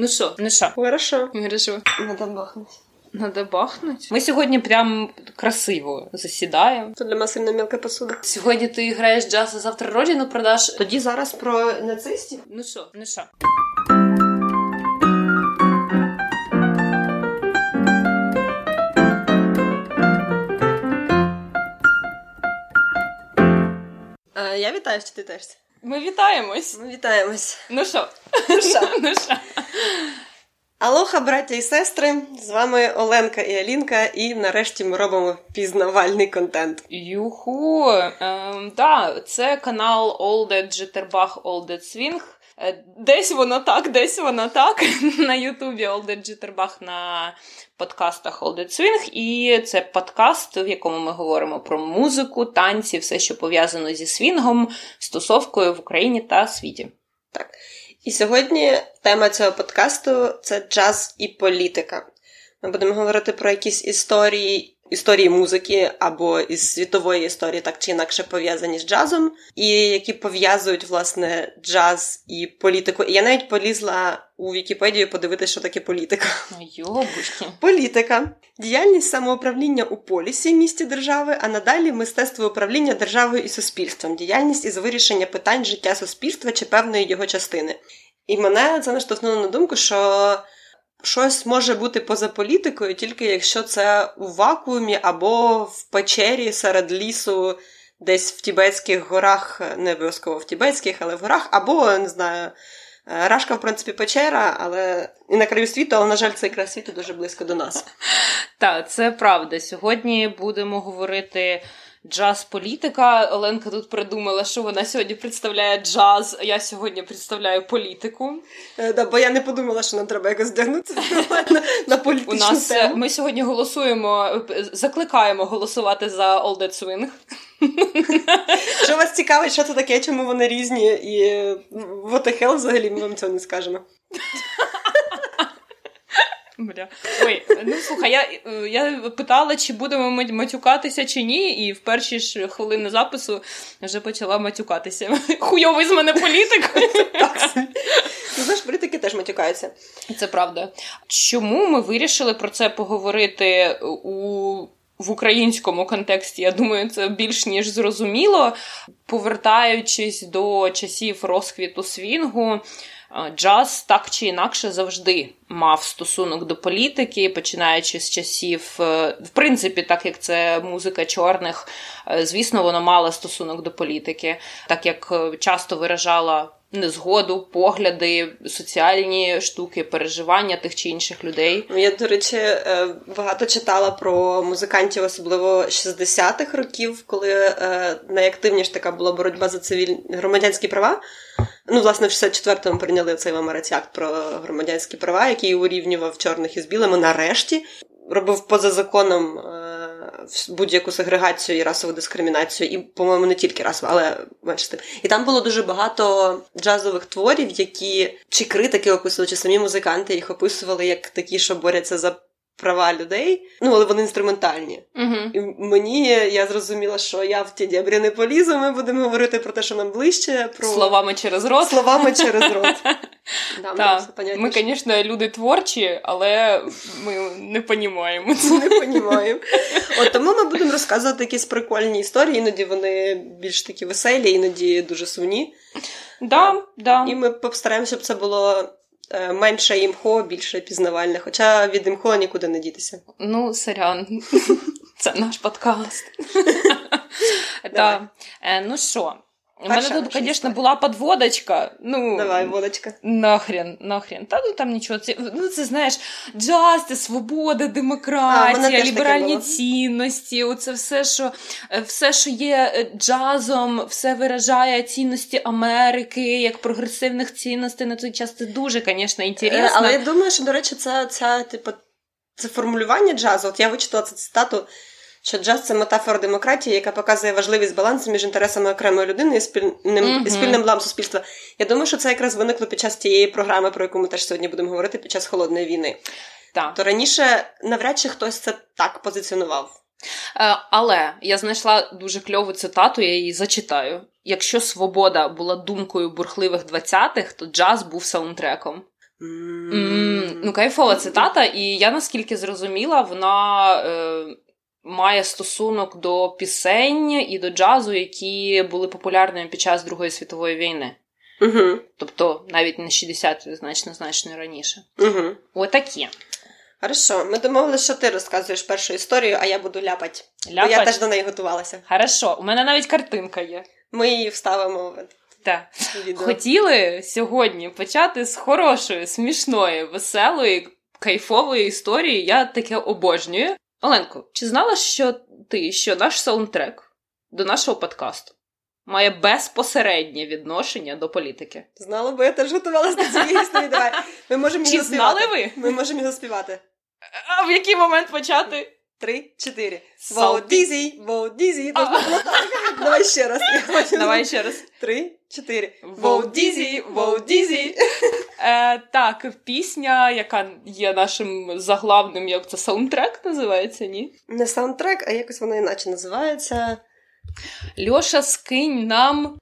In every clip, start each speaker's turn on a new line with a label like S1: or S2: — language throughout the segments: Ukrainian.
S1: Ну що, ну що?
S2: Хорошо.
S1: Хорошо.
S2: Надо бахнуть.
S1: Надо бахнуть. Ми сьогодні прям красиво засідаємо.
S2: Тут для нас сильно мілка посуда.
S1: Сьогодні ти граєш джаз, а завтра родину продаш.
S2: Тоді зараз про нацистів.
S1: Ну що, ну що?
S2: Е, я вітаю, що ти теж.
S1: Ми вітаємось.
S2: Ми вітаємось.
S1: Ну що?
S2: Ну що?
S1: Ну що?
S2: Алоха, браття і сестри! З вами Оленка і Алінка, і нарешті ми робимо пізнавальний контент.
S1: Юху. Ем, да, це канал All That Jitterbug, All That Swing. Е, Десь воно так, десь воно так. На Ютубі That Jitterbug, на подкастах That Swing. І це подкаст, в якому ми говоримо про музику, танці, все, що пов'язано зі свінгом, стосовкою в Україні та світі.
S2: І сьогодні тема цього подкасту це джаз і політика. Ми будемо говорити про якісь історії, історії музики або із світової історії, так чи інакше пов'язані з джазом, і які пов'язують власне джаз і політику. І я навіть полізла у Вікіпедію подивитися, що таке політика.
S1: Йобушки.
S2: Політика діяльність самоуправління у полісі місті держави, а надалі мистецтво управління державою і суспільством, діяльність із вирішення питань життя суспільства чи певної його частини. І мене це наштовхнуло на думку, що щось може бути поза політикою, тільки якщо це у вакуумі або в печері серед лісу. Десь в Тібетських горах, не обов'язково в Тібетських, але в горах, або не знаю, Е, Рашка, в принципі, печера, але і на краю світу, але, на жаль, цей край світу дуже близько до нас.
S1: Так, це правда. Сьогодні будемо говорити джаз-політика. Оленка тут придумала, що вона сьогодні представляє джаз, а я сьогодні представляю політику.
S2: Е, да, бо я не подумала, що нам треба якось вдягнутися на, на політичну
S1: У нас е,
S2: тему.
S1: ми сьогодні голосуємо, е, закликаємо голосувати за All That Swing.
S2: Що вас цікавить, що це таке, чому вони різні, і what the hell взагалі ми вам цього не скажемо.
S1: Бля. Ой, ну слухай, я, е, я питала, чи будемо ми матюкатися чи ні, і в перші ж хвилини запису вже почала матюкатися. Хуйовий з мене політик.
S2: Ну, знаєш, політики теж матюкаються.
S1: Це правда. Чому ми вирішили про це поговорити у. В українському контексті, я думаю, це більш ніж зрозуміло. Повертаючись до часів розквіту свінгу, джаз так чи інакше завжди мав стосунок до політики, починаючи з часів, е, в принципі, так як це музика чорних, е, звісно, воно мало стосунок до політики, так як е, часто виражала незгоду, погляди, соціальні штуки, переживання тих чи інших людей.
S2: Я, до речі, е, багато читала про музикантів, особливо 60-х років, коли е, найактивніша така була боротьба за цивільні громадянські права. Ну, власне, в 64-му прийняли цей в акт про громадянські права, який урівнював чорних із білими нарешті. Робив поза законом е, будь-яку сегрегацію і расову дискримінацію, і, по-моєму, не тільки расову, але менше тим. І там було дуже багато джазових творів, які чи критики описували, чи самі музиканти їх описували як такі, що борються за права людей. Ну, але вони інструментальні.
S1: Угу.
S2: І мені я зрозуміла, що я в ті дябрі не полізу. Ми будемо говорити про те, що нам ближче, про
S1: Словами через рот.
S2: словами через рот. Да,
S1: Ми, звісно, люди творчі, але ми не понімаємо
S2: не понімаємо. От тому ми будемо розказувати якісь прикольні історії, іноді вони більш такі веселі, іноді дуже сумні.
S1: Да, да.
S2: І ми постараємося, щоб це було менше імхо, більше пізнавальне. Хоча від імхо нікуди не дітися.
S1: Ну, сорян. Це наш подкаст. Е, Ну що, у мене тут, звісно, була подводочка. Ну,
S2: Давай, водочка.
S1: Нахрен, нахрен. Та ну там нічого. Це, ну, це знаєш, джаз, це свобода,
S2: А,
S1: демократія,
S2: таке
S1: ліберальні цінності. Оце все, що е, все, що є е, джазом, все виражає цінності Америки, як прогресивних цінностей на той час. Це дуже, звісно,
S2: Е,
S1: інтересно.
S2: Але я думаю, що, до речі, це, це, типу, це формулювання джазу. От я вичитала цю цитату, що джаз це метафора демократії, яка показує важливість балансу між інтересами окремої людини і спільним,
S1: Мгм.
S2: і спільним благом суспільства. Я думаю, що це якраз виникло під час тієї програми, про яку ми теж сьогодні будемо говорити під час холодної війни.
S1: Так.
S2: То раніше навряд чи хтось це так позиціонував.
S1: Е, Але я знайшла дуже кльову цитату, я її зачитаю. Якщо свобода була думкою бурхливих 20-х, то джаз був саундтреком.
S2: М.
S1: М. Ну, кайфова цитата, і я наскільки зрозуміла, вона. Е... Має стосунок до пісень і до джазу, які були популярними під час Другої світової війни.
S2: Угу.
S1: Тобто навіть не 60 значно значно раніше.
S2: Угу.
S1: Отакі.
S2: Хорошо, ми домовилися, що ти розказуєш першу історію, а я буду ляпати.
S1: Ляпать?
S2: Бо я теж до неї готувалася.
S1: Хорошо, у мене навіть картинка є.
S2: Ми її вставимо в
S1: Так.
S2: відео.
S1: Хотіли сьогодні почати з хорошої, смішної, веселої, кайфової історії. Я таке обожнюю. Оленко, чи знала що ти, що наш саундтрек до нашого подкасту має безпосереднє відношення до політики?
S2: Знала, бо я теж готувалася до цієї історії. Давай. Ми можемо
S1: Чи
S2: його
S1: знали ви?
S2: Ми можемо його співати.
S1: А в який момент почати?
S2: Три, чотири. Воу дізі, воу дізі. Давай ще раз. Я хочу
S1: Давай ще раз.
S2: Три, чотири.
S1: Воу дізі, воу дізі. Е, так, пісня, яка є нашим заглавним, як це саундтрек називається, ні?
S2: Не саундтрек, а якось воно іначе називається.
S1: Льоша, скинь нам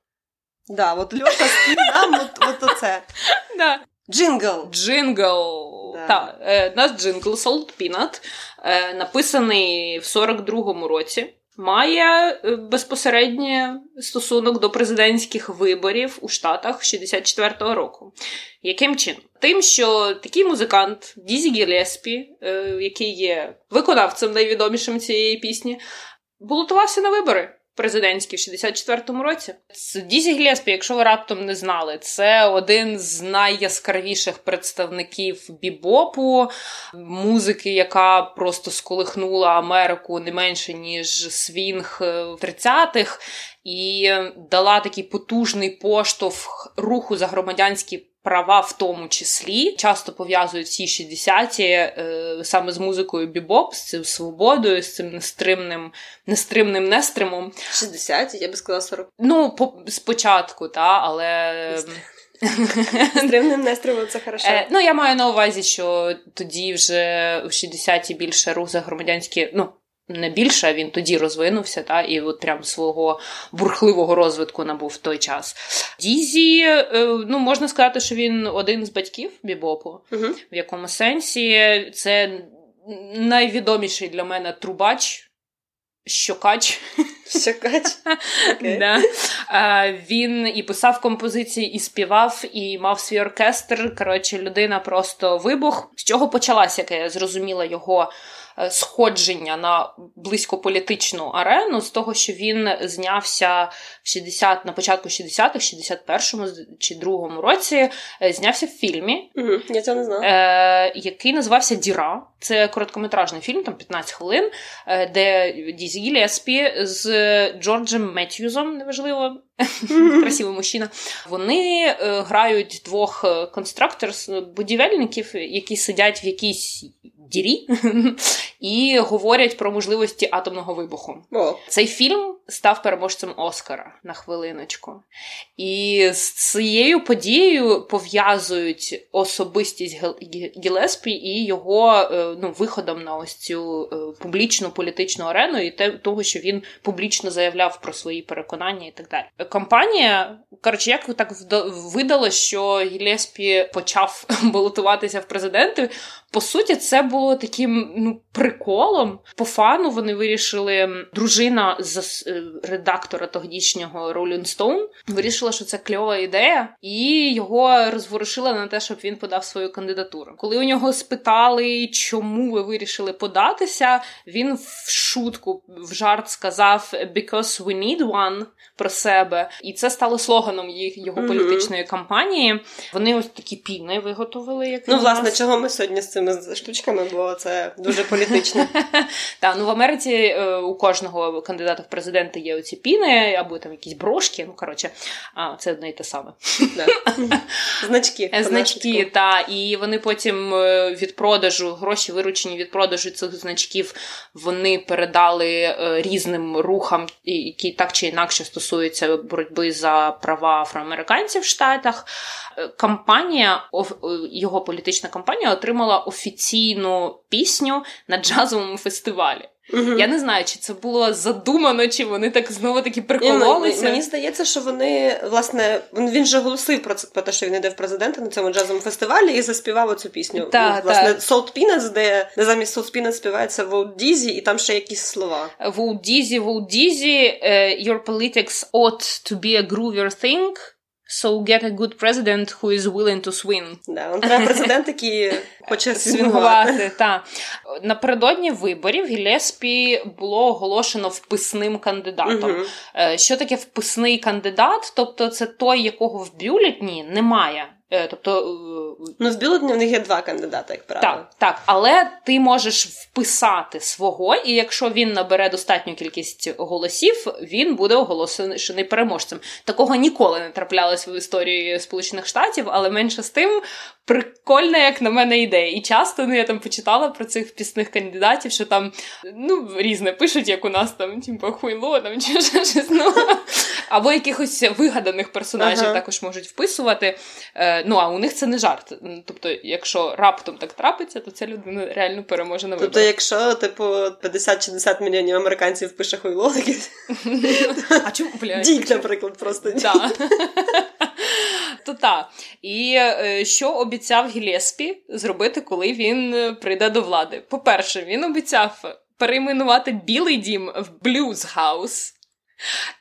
S2: Да, от Льоша скинь нам от, от оце.
S1: да.
S2: Джингл.
S1: джингл.
S2: Да.
S1: Та, е, наш джингл Salt Peanut, е, написаний в 42-му році. Має е, безпосередній стосунок до президентських виборів у Штатах 64-го року. Яким чином? Тим, що такий музикант Дізі Гілеспі, е, який є виконавцем найвідомішим цієї пісні, балотувався на вибори президентські в 64-му році. Дізі Гілеспі, якщо ви раптом не знали, це один з найяскравіших представників бібопу, музики, яка просто сколихнула Америку не менше ніж свінг е, 30-х, і дала такий потужний поштовх руху за громадянські права, в тому числі. Часто пов'язують всі 60-ті е, саме з музикою бібоп, з цим свободою, з цим нестримним, нестримним нестримом.
S2: 60-ті, я би сказала 40.
S1: Ну, по, спочатку, та, але.
S2: Стримним нестримом це хорошо.
S1: Е, ну, я маю на увазі, що тоді вже в 60-ті більше рух за громадянські, ну. Не більше, а він тоді розвинувся, та і от прям свого бурхливого розвитку набув в той час. Дізі, е, ну можна сказати, що він один з батьків бібопу.
S2: Угу.
S1: В якому сенсі це найвідоміший для мене трубач, щокач.
S2: Щекач. Окей.
S1: Да. А, він і писав композиції, і співав, і мав свій оркестр. Коротше, людина просто вибух. З чого почалася, як я зрозуміла його сходження на близькополітичну арену, з того, що він знявся в 60, на початку 60-х, 61-му чи 2-му році, е, знявся в фільмі,
S2: Угу. Я цього не знала.
S1: е, який називався Діра. Це короткометражний фільм, там 15 хвилин, е, де Дізі Гілеспі з Джорджем Меттьюзом, неважливо, красивий мужчина. Вони е, грають двох е, будівельників, які сидять в якійсь дірі і говорять про можливості атомного вибуху.
S2: О,
S1: Цей фільм став переможцем Оскара на хвилиночку. І з цією подією пов'язують особистість Гілеспі і його е, ну, виходом на ось цю е, публічну політичну арену, і те, того, що він публічно заявляв про свої переконання і так далі. Компанія, коротше, як так видало, що Гілеспі почав балотуватися в президенти. По суті, це було таким ну, приколом. По фану вони вирішили, дружина з е, редактора тодішнього Rolling Stone вирішила, що це кльова ідея, і його розворушила на те, щоб він подав свою кандидатуру. Коли у нього спитали, чому ви вирішили податися, він в шутку в жарт сказав «Because we need one» про себе, і це стало слоганом їх його політичної кампанії. Вони ось такі піни виготовили. Як
S2: ну власне,
S1: нас.
S2: чого ми сьогодні з цими штучками, бо це дуже політично.
S1: Так, ну в Америці е, у кожного кандидата в президенти є оці піни або там якісь брошки. Ну коротше, а, це одне і те саме.
S2: Значки.
S1: Значки, та і вони потім е, від продажу, гроші виручені від продажу цих значків, вони передали е, різним рухам, які так чи інакше стосуються боротьби за права афроамериканців в Штатах. Кампанія, його політична кампанія отримала офіційну пісню на джазовому фестивалі. Я не знаю, чи це було задумано, чи вони так знову таки прикололися.
S2: Мені здається, що вони власне він же голосив про це про те, що він йде в президенти на цьому джазовому фестивалі і заспівав оцю пісню.
S1: Та,
S2: власне, Salt Peanuts, де, де замість Salt Peanuts співається Dizzy, і там ще якісь слова.
S1: Vote Dizzy, uh, your politics ought to be a groovier thing. So get a good president who is willing to swing.
S2: Да, он треба президент, який хоче
S1: свінгувати. Та. Напередодні виборів Гілеспі було оголошено вписним кандидатом. uh Що таке вписний кандидат? Тобто це той, якого в бюлетні немає. Е, тобто,
S2: е, Ну, в бюлетні в них є два кандидати, як правило.
S1: Так, так, але ти можеш вписати свого, і якщо він набере достатню кількість голосів, він буде оголошений переможцем. Такого ніколи не траплялось в історії Сполучених Штатів, але менше з тим прикольна, як на мене, ідея. І часто ну, я там почитала про цих впісних кандидатів, що там ну, різне пишуть, як у нас там, типу, хуйло там чи щось. Ну, або якихось вигаданих персонажів ага. також можуть вписувати. Е, Ну, а у них це не жарт. Тобто, якщо раптом так трапиться, то ця людина реально переможе на
S2: виборах. Тобто, якщо, типу, 50-60 мільйонів американців пише хуйло,
S1: А чому, блядь?
S2: Дік, наприклад, просто.
S1: Так. То та. І е, що обіцяв Гілеспі зробити, коли він е, прийде до влади? По-перше, він обіцяв перейменувати Білий дім в Блюз Хаус.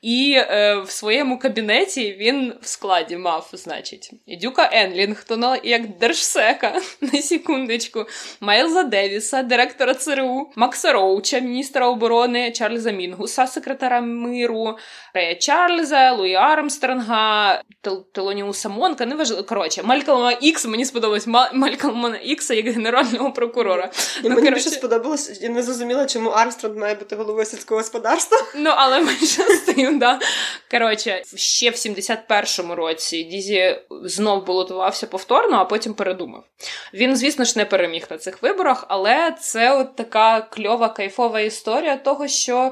S1: І е, в своєму кабінеті він в складі мав, значить, Дюка Енлінгтона як держсека на секундочку, Майлза Девіса, директора ЦРУ, Макса Роуча, міністра оборони Чарльза Мінгуса, секретара миру, Рея Чарльза, Луї Армстронга, Телоніуса Монка, неважливо. Коротше, Малькольма Ікс, мені сподобалось. Малькольма Ікса як генерального прокурора.
S2: І ну, Мені коротше... більше сподобалось, я не зрозуміла, чому Армстронг має бути головою сільського господарства.
S1: Ну, але менше з да. Коротше, ще в 71-му році Дізі знов балотувався повторно, а потім передумав. Він, звісно ж, не переміг на цих виборах, але це от така кльова кайфова історія того, що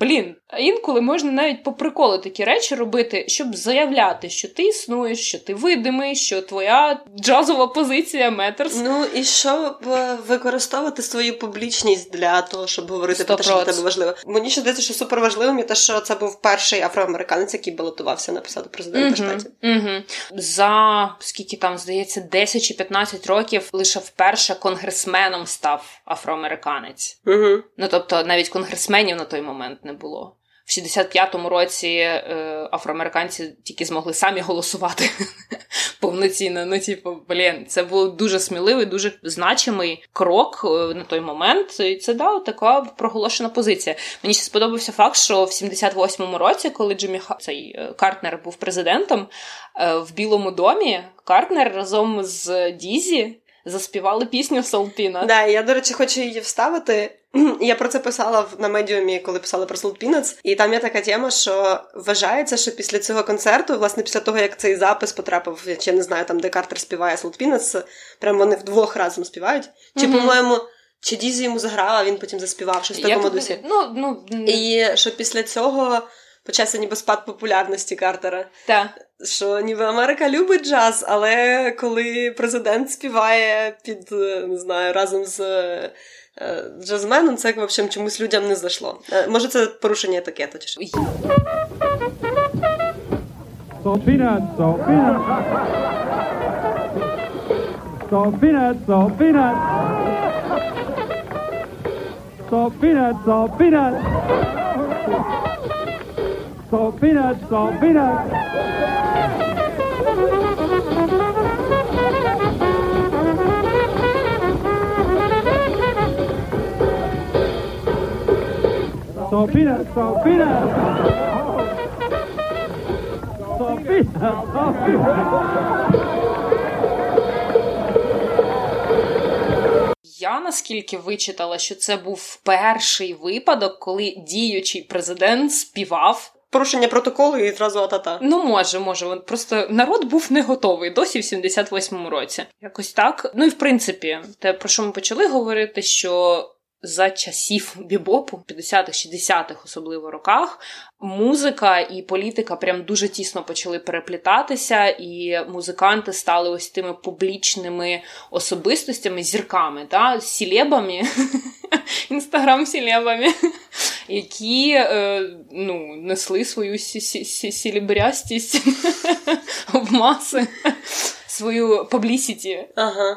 S1: Блін, інколи можна навіть по приколу такі речі робити, щоб заявляти, що ти існуєш, що ти видимий, що твоя джазова позиція метерс.
S2: Ну і щоб використовувати свою публічність для того, щоб говорити 100%. про те, що для тебе важливо. Мені ще здається, що супер важливим є те, що це був перший афроамериканець, який балотувався на посаду президента
S1: угу,
S2: штатів.
S1: Угу. За скільки там здається, 10 чи 15 років лише вперше конгресменом став афроамериканець.
S2: Угу.
S1: Ну тобто навіть конгресменів на той момент не було. В 65-му році е, афроамериканці тільки змогли самі голосувати повноцінно. Ну, типу, блін, це був дуже сміливий, дуже значимий крок е, на той момент. І це да, така проголошена позиція. Мені ще сподобався факт, що в 78-му році, коли Джиммі Ха... цей е, Картнер був президентом, е, в Білому домі Картнер разом з Дізі заспівали пісню Солтіна.
S2: Да, я, до речі, хочу її вставити. Я про це писала на медіумі, коли писала про Salt Peanuts, і там є така тема, що вважається, що після цього концерту, власне, після того, як цей запис потрапив, я не знаю, там де Картер співає Salt Peanuts, прям вони вдвох разом співають. Чи, mm-hmm. по-моєму, чи Дізі йому заграла, він потім заспівав щось в такому дусі.
S1: Ну, ну,
S2: І що після цього почався ніби спад популярності Картера.
S1: Так.
S2: Що ніби Америка любить джаз, але коли президент співає під не знаю, разом з Е, джазменом це в общем, чомусь людям не зайшло. Е, може, це порушення етикету чи що. Salt peanuts, salt peanuts. Salt peanuts, salt peanuts. Sopina, Sopina! Sopina, Sopina! Я наскільки вичитала, що це був перший випадок, коли діючий президент співав. Порушення протоколу і зразу атата.
S1: Ну, може, може. Просто народ був не готовий досі в 78-му році. Якось так. Ну і в принципі, те, про що ми почали говорити, що за часів бібопу, 50-х, 60-х особливо роках, музика і політика прям дуже тісно почали переплітатися, і музиканти стали ось тими публічними особистостями, зірками, та, сілебами, інстаграм-сілебами, які е, ну, несли свою сілібрястість в маси, свою паблісіті.
S2: Ага.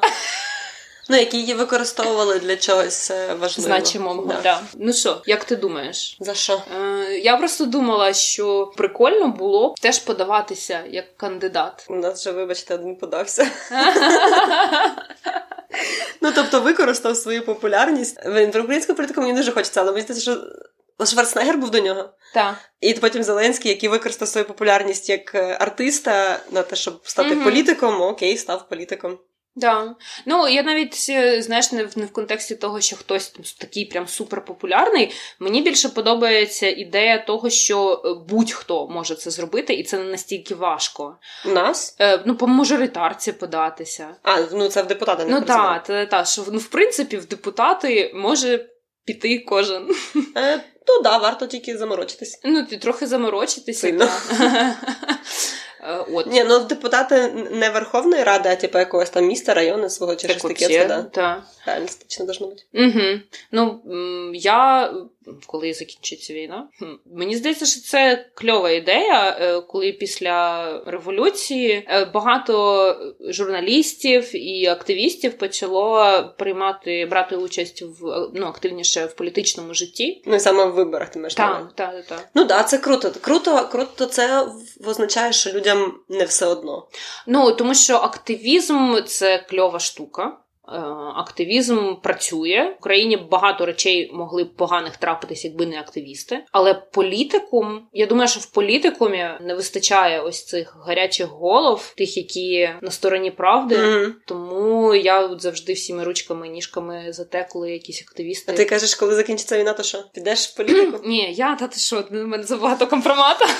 S2: Ну, які її використовували для чогось е, важливого.
S1: Значимого, да. да. Ну що, як ти думаєш?
S2: За що?
S1: Е, Я просто думала, що прикольно було б теж подаватися як кандидат.
S2: У нас вже, вибачте, один подався. Ну, тобто, використав свою популярність. Про українську політику мені дуже хочеться, але мені здається, що Шварценеггер був до нього.
S1: Так.
S2: І потім Зеленський, який використав свою популярність як е, артиста на те, щоб стати mm політиком, окей, став політиком.
S1: Да. Ну, я навіть, е, знаєш, не в не в контексті того, що хтось такий прям суперпопулярний. Мені більше подобається ідея того, що е, будь-хто може це зробити, і це не настільки важко.
S2: У нас?
S1: Е, Ну, по мажоритарці податися.
S2: А, ну це в депутати не
S1: Ну так, та, та, що ну, в принципі в депутати може піти кожен.
S2: Е, Ну да, варто тільки заморочитись.
S1: Ну, ти трохи заморочитися.
S2: Сильно.
S1: Е, от.
S2: Ні, ну депутати не Верховної Ради, а типу якогось там міста, району свого чи щось таке. Да. Реалістично должно бути.
S1: Угу. Ну, я, коли закінчиться війна, мені здається, що це кльова ідея, е, коли після революції е, багато журналістів і активістів почало приймати, брати участь в ну, активніше в політичному житті.
S2: Ну і саме в виборах ти маєш
S1: Так, так, так.
S2: Ну так, да, це круто. Круто, круто, це означає, що людям не все одно.
S1: Ну тому що активізм це кльова штука. Е, активізм працює в Україні. Багато речей могли б поганих трапитись, якби не активісти. Але політикум, я думаю, що в політикумі не вистачає ось цих гарячих голов, тих, які на стороні правди. Mm-hmm. Тому я завжди всіми ручками і ніжками за те, коли якісь активісти.
S2: А ти кажеш, коли закінчиться війна, то що? Підеш в політику?
S1: Ні, я та ти що, в мене забагато компромата.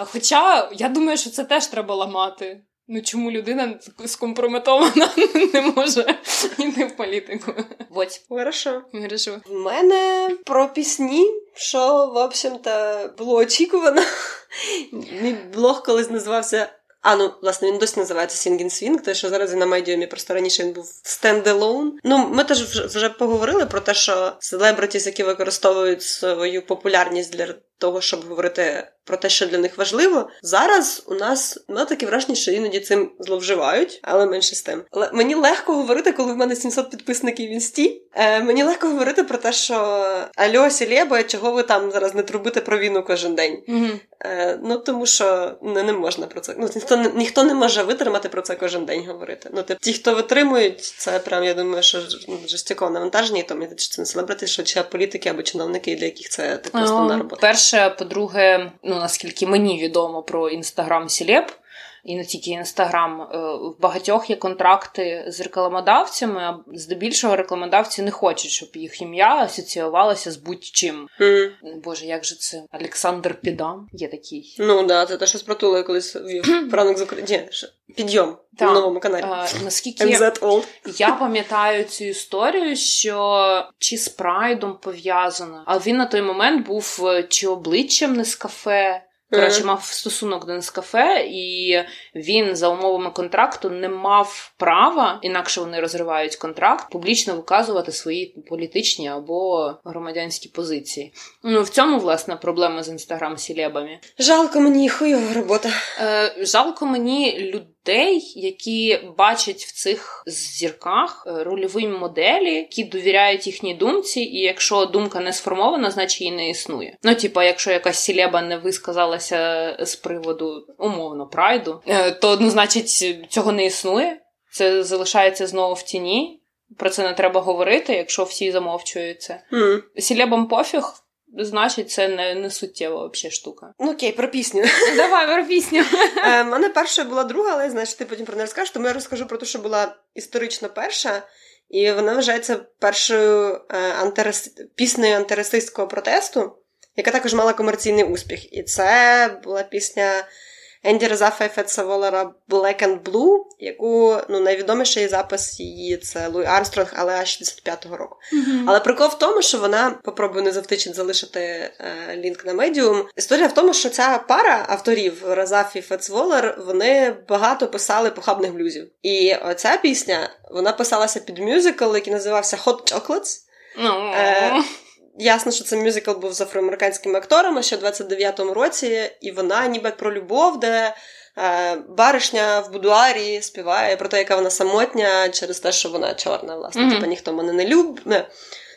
S1: Е, хоча я думаю, що це теж треба ламати. Ну чому людина скомпрометована не може йти в політику? Вот.
S2: Хорошо.
S1: Хорошо.
S2: В мене про пісні, що, в общем-то, було очікувано. Мій блог колись називався. А, ну, власне, він досі називається in Swing, те, що зараз він на медіумі, просто раніше він був Standalone. Ну, ми теж вже поговорили про те, що селебритіс, які використовують свою популярність для того, щоб говорити про те, що для них важливо. Зараз у нас ну, таке враження, що іноді цим зловживають, але менше з тим. Але мені легко говорити, коли в мене 700 підписників в інсті. Е, Мені легко говорити про те, що Альо, Сілєба, чого ви там зараз не трубите про війну кожен день.
S1: Mm-hmm.
S2: Е, Ну тому що не, не можна про це. Ну ніхто не ніхто не може витримати про це кожен день говорити. Ну тип, ті, хто витримують, це прям я думаю, що ну, жестяково навантажені, то мені це не селебрити, що чи політики або чиновники, для яких це типу основна робота.
S1: Перше, по-друге, ну наскільки мені відомо про інстаграм Сілеп, і не тільки інстаграм, е, в багатьох є контракти з рекламодавцями, а здебільшого рекламодавці не хочуть, щоб їх ім'я асоціювалося з будь-чим.
S2: Mm.
S1: Боже, як же це? Олександр Підам є такий.
S2: Ну да, це те, що з протулою колись вів пранок з України. Підйом на новому каналі. А,
S1: наскільки MZ я пам'ятаю цю історію, що чи з прайдом пов'язано, але він на той момент був е, чи обличчям не з кафе. Коротше, мав стосунок до Нескафе, і він за умовами контракту не мав права, інакше вони розривають контракт, публічно виказувати свої політичні або громадянські позиції. Ну в цьому власне проблема з інстаграм-сілебами.
S2: Жалко мені хуйова робота.
S1: Е, Жалко мені людей людей, які бачать в цих зірках е, рольові моделі, які довіряють їхній думці, і якщо думка не сформована, значить її не існує. Ну, типа, якщо якась сілеба не висказалася з приводу умовно прайду, е, то ну, значить цього не існує. Це залишається знову в тіні. Про це не треба говорити, якщо всі замовчують це.
S2: Mm.
S1: Селебам пофіг. Значить, це не не суттєва взагалі штука.
S2: Ну окей, про пісню.
S1: Давай про пісню.
S2: У е, мене перша була друга, але знаєш, ти потім про неї розкажеш, тому я розкажу про те, що була історично перша, і вона вважається першою е, антирас... піснею антирасистського протесту, яка також мала комерційний успіх. І це була пісня Енді Резафа і Фетса Волера Black and Blue, яку ну, найвідоміший запис її це Луї Армстронг, але аж 65-го року. Mm-hmm. Але прикол в тому, що вона попробую не завтичить залишити е, лінк на медіум. Історія в тому, що ця пара авторів Разаф і Фетсволер, вони багато писали похабних блюзів. І оця пісня вона писалася під мюзикл, який називався Hot Chocolates.
S1: No. Е,
S2: Ясно, що цей мюзикл був з афроамериканськими акторами ще в 29-му році, і вона ніби про любов, де е, баришня в будуарі співає про те, яка вона самотня через те, що вона чорна, власне. Mm-hmm. Типа ніхто мене не любить.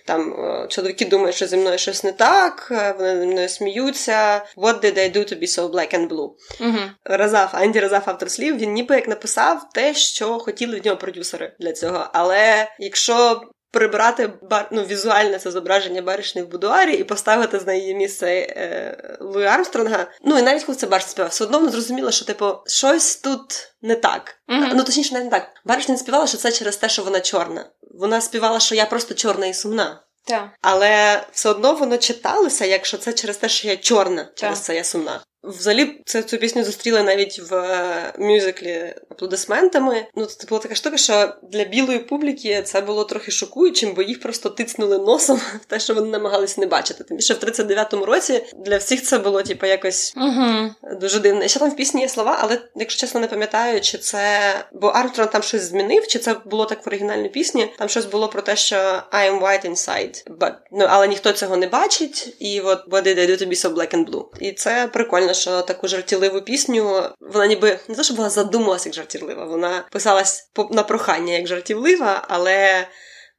S2: Там е, чоловіки думають, що зі мною щось не так, е, вони зі мною сміються. What did I do to be so black and blue?
S1: Uh-huh.
S2: Разаф, Анді Разаф, автор слів, він ніби як написав те, що хотіли від нього продюсери для цього. Але якщо прибрати бар... ну, візуальне це зображення баришні в будуарі і поставити з неї місце е, Луї Армстронга. Ну і навіть коли це баришня співав, все одно вона зрозуміла, що типу щось тут не так.
S1: Mm-hmm.
S2: Ну точніше, не так. Баришня не співала, що це через те, що вона чорна. Вона співала, що я просто чорна і сумна.
S1: Так.
S2: Але все одно воно читалося, якщо це через те, що я чорна, через це я сумна. Взагалі, це цю пісню зустріли навіть в е, мюзиклі аплодисментами. Ну, це була така штука, що для білої публіки це було трохи шокуючим, бо їх просто тицнули носом в те, що вони намагалися не бачити. Тим більше в 39-му році для всіх це було типу, якось
S1: угу.
S2: дуже дивно. І ще там в пісні є слова, але якщо чесно не пам'ятаю, чи це бо Армстронг там щось змінив, чи це було так в оригінальній пісні. Там щось було про те, що I am white inside, but... ну, але ніхто цього не бачить, і от what did I do to be so black and blue. І це прикольно що таку жартівливу пісню вона ніби не те, що була задумалася як жартівлива, вона писалась на прохання як жартівлива, але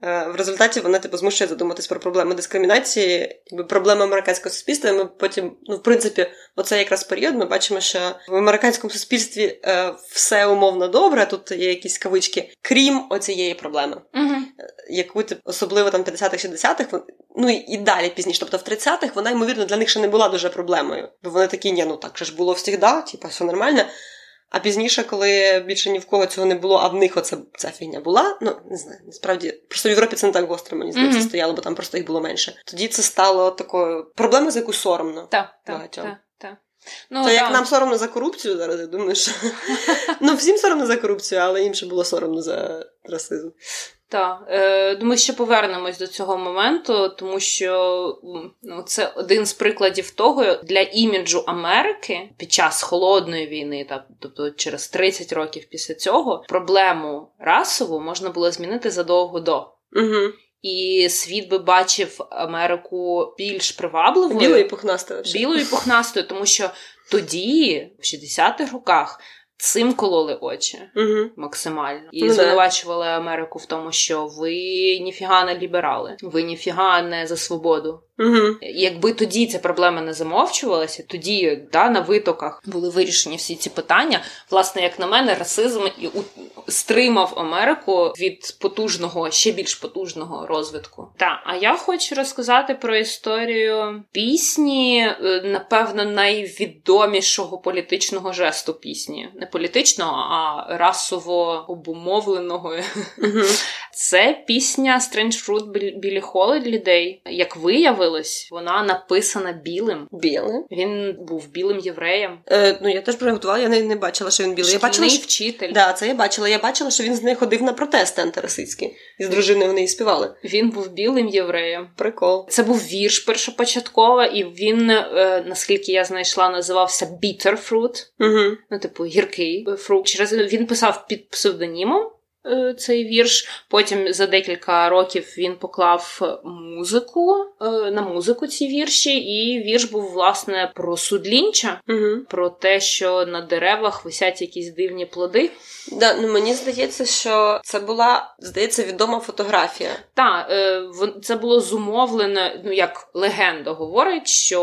S2: в результаті вона типу змушує задуматись про проблеми дискримінації, якби проблеми американського суспільства. І Ми потім, ну в принципі, оце якраз період. Ми бачимо, що в американському суспільстві е, все умовно добре. Тут є якісь кавички, крім оцієї проблеми,
S1: угу.
S2: яку тип, особливо там 50-х, 60-х, ну і, далі пізніше. Тобто в 30-х вона ймовірно для них ще не була дуже проблемою, бо вони такі, ні, ну так же ж було завжди, типу, все нормально. А пізніше, коли більше ні в кого цього не було, а в них оце ця фігня була. Ну не знаю, насправді просто в Європі це не так гостро, мені здається, mm-hmm. стояло, бо там просто їх було менше. Тоді це стало такою проблемою, за яку соромно.
S1: Так, так, так.
S2: Ну, Це як нам соромно за корупцію зараз, я думаю, що ну всім соромно за корупцію, але їм ще було соромно за расизм.
S1: Так, е, ми ще повернемось до цього моменту, тому що ну, це один з прикладів того для іміджу Америки під час холодної війни, та, тобто через 30 років після цього, проблему расову можна було змінити задовго до.
S2: Угу.
S1: І світ би бачив Америку більш привабливою.
S2: Білою і пухнастою.
S1: Білою і пухнастою, тому що тоді, в 60-х роках, Цим кололи очі
S2: угу.
S1: максимально і ну, звинувачували Америку в тому, що ви ніфіга не ліберали, ви ніфіга не за свободу.
S2: Угу.
S1: Якби тоді ця проблема не замовчувалася, тоді да, на витоках були вирішені всі ці питання. Власне, як на мене, расизм і стримав Америку від потужного, ще більш потужного розвитку. Так, а я хочу розказати про історію пісні, е, напевно, найвідомішого політичного жесту пісні. Не політичного, а расово обумовленого. Це пісня Strange Fruit Білі Холіday. Як виявилось, вона написана білим.
S2: Білим?
S1: Він був білим євреєм.
S2: Е, Ну я теж приготувала, я не, не бачила, що він білий.
S1: Я
S2: бачила,
S1: що... вчитель.
S2: Да, це я бачила. Я бачила, що він з нею ходив на протести антирасистські. І з дружиною вони співали.
S1: Він був білим євреєм.
S2: Прикол.
S1: Це був вірш першопочатково, і він, е, наскільки я знайшла, називався Bitter Fruit.
S2: Угу.
S1: Ну, типу, гіркий фрукт. Через він писав під псевдонімом. Е, цей вірш. Потім за декілька років він поклав музику е, на музику ці вірші, і вірш був власне про судлінча,
S2: угу.
S1: про те, що на деревах висять якісь дивні плоди.
S2: Да, ну Мені здається, що це була здається відома фотографія.
S1: Так, е, це було зумовлене, ну як легенда говорить, що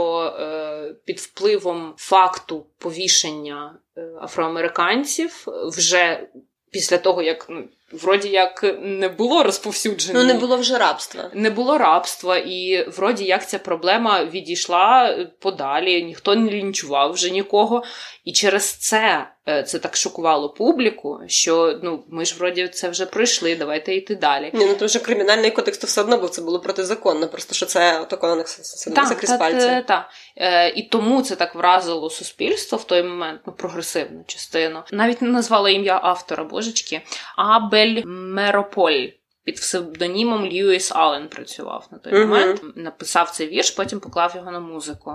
S1: під впливом факту повішення афроамериканців вже після того, як ну, вроді як не було розповсюджено.
S2: Ну, не було вже рабства.
S1: Не було рабства, і вроді як ця проблема відійшла подалі, ніхто не лінчував вже нікого. І через це це так шокувало публіку, що ну ми ж вроді це вже пройшли, давайте йти далі.
S2: Ні, ну тому що кримінальний кодекс то все одно, бо це було протизаконно, просто що це тако
S1: так, крізь пальці. Так, так. Е, і тому це так вразило суспільство в той момент, ну прогресивну частину. Навіть не назвала ім'я автора божечки, Абель Мерополь під псевдонімом Льюіс Аллен працював на той uh-huh. момент, написав цей вірш, потім поклав його на музику.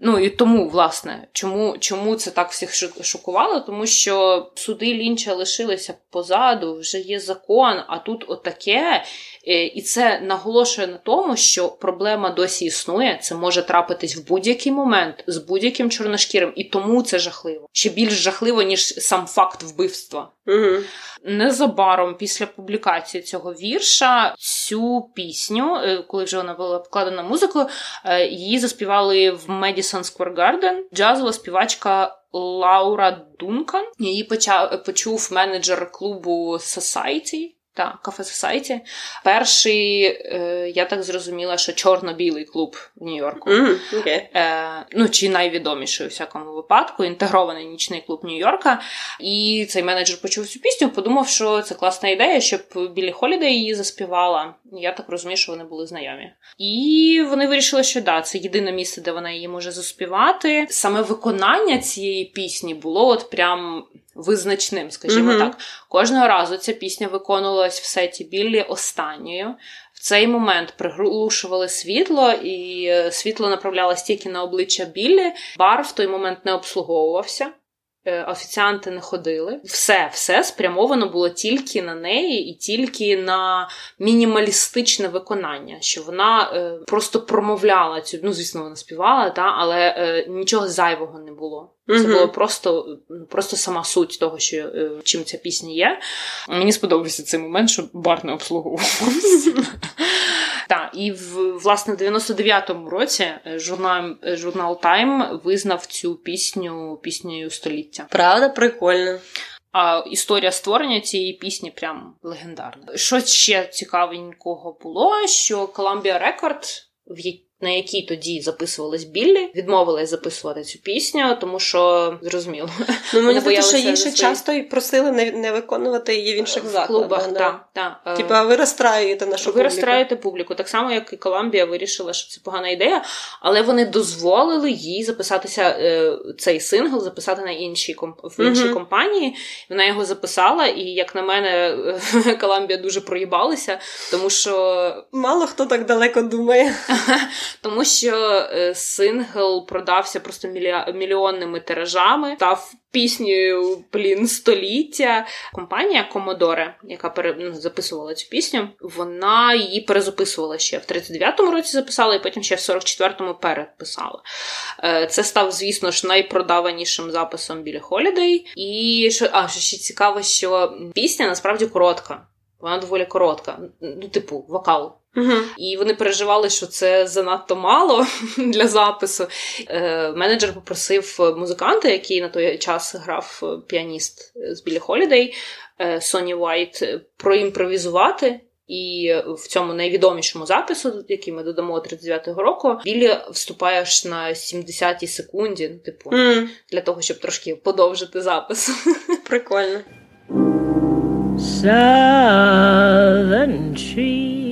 S1: Ну і тому, власне, чому чому це так всіх шокувало? Тому що суди Лінча лишилися позаду, вже є закон, а тут отаке. Е, і це наголошує на тому, що проблема досі існує, це може трапитись в будь-який момент з будь-яким чорношкірим, і тому це жахливо. Ще більш жахливо, ніж сам факт вбивства.
S2: Угу.
S1: Незабаром після публікації цього вірша цю пісню, е, коли вже вона була покладена музикою, е, її заспівали в Madison Square Garden джазова співачка. Лаура Дункан її почав почув менеджер клубу Society, так, кафе Society. Перший, е, я так зрозуміла, що чорно-білий клуб в Нью-Йорку.
S2: Mm, okay.
S1: е, ну, Чи найвідоміший у всякому випадку, інтегрований нічний клуб Нью-Йорка. І цей менеджер почув цю пісню, подумав, що це класна ідея, щоб Білі Холідей її заспівала. Я так розумію, що вони були знайомі. І вони вирішили, що да, це єдине місце, де вона її може заспівати. Саме виконання цієї пісні було от прям визначним, скажімо mm-hmm. так. Кожного разу ця пісня виконувалась в сеті Біллі останньою. В цей момент приглушували світло, і е, світло направлялось тільки на обличчя Біллі. Бар в той момент не обслуговувався. Е, офіціанти не ходили. Все все спрямовано було тільки на неї і тільки на мінімалістичне виконання, що вона е, просто промовляла цю. Ну, звісно, вона співала, та, але е, нічого зайвого не було. Це mm було просто просто сама суть того, що е, чим ця пісня є. Мені сподобався цей момент, що бар не обслуговувався. Так, і в власне в 99-му році е, журнал е, журнал Time визнав цю пісню піснею століття.
S2: Правда, прикольно.
S1: А історія створення цієї пісні прям легендарна. Що ще цікавенького було, що Columbia Record, в якій на якій тоді записувалась Біллі, відмовилась записувати цю пісню, тому що зрозуміло.
S2: Ну мені здається, що її ще часто і просили не не виконувати її в інших в
S1: клубах.
S2: Да.
S1: Так, так.
S2: Типа ви розстраюєте нашу
S1: ви публіку. розстраюєте публіку. Так само, як і Коламбія вирішила, що це погана ідея, але вони дозволили їй записатися е, цей сингл, записати на іншій в іншій uh компанії. Вона його записала, і як на мене, Коламбія дуже проїбалася, тому що
S2: мало хто так далеко думає.
S1: тому що е, сингл продався просто мільйонними тиражами, став піснею блін століття. Компанія Commodore, яка пере... ну, записувала цю пісню, вона її перезаписувала ще в 39-му році записала, і потім ще в 44-му переписала. Е, це став, звісно ж, найпродаванішим записом біля Холідей. І що а що ще цікаво, що пісня насправді коротка. Вона доволі коротка. Ну, типу, вокал.
S2: Угу.
S1: І вони переживали, що це занадто мало для запису. Е, Менеджер попросив музиканта, який на той час грав е, піаніст з Білі Холідей е, Соні Вайт, проімпровізувати. І в цьому найвідомішому запису, який ми додамо 39-го року, Білі вступає аж на 70-й секунді, ну, типу,
S2: mm.
S1: для того, щоб трошки подовжити запис.
S2: Прикольно.
S3: Southern trees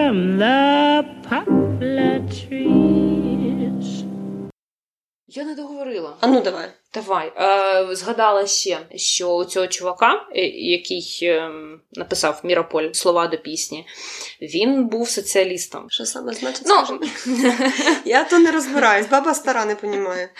S3: from the poplar trees.
S1: Я не договорила.
S2: А ну давай.
S1: Давай. Е, Згадала ще, що у цього чувака, е, який е, написав Мірополь слова до пісні, він був соціалістом.
S2: Що саме значить?
S1: Ну.
S2: Я то не розбираюсь, баба стара не понімає.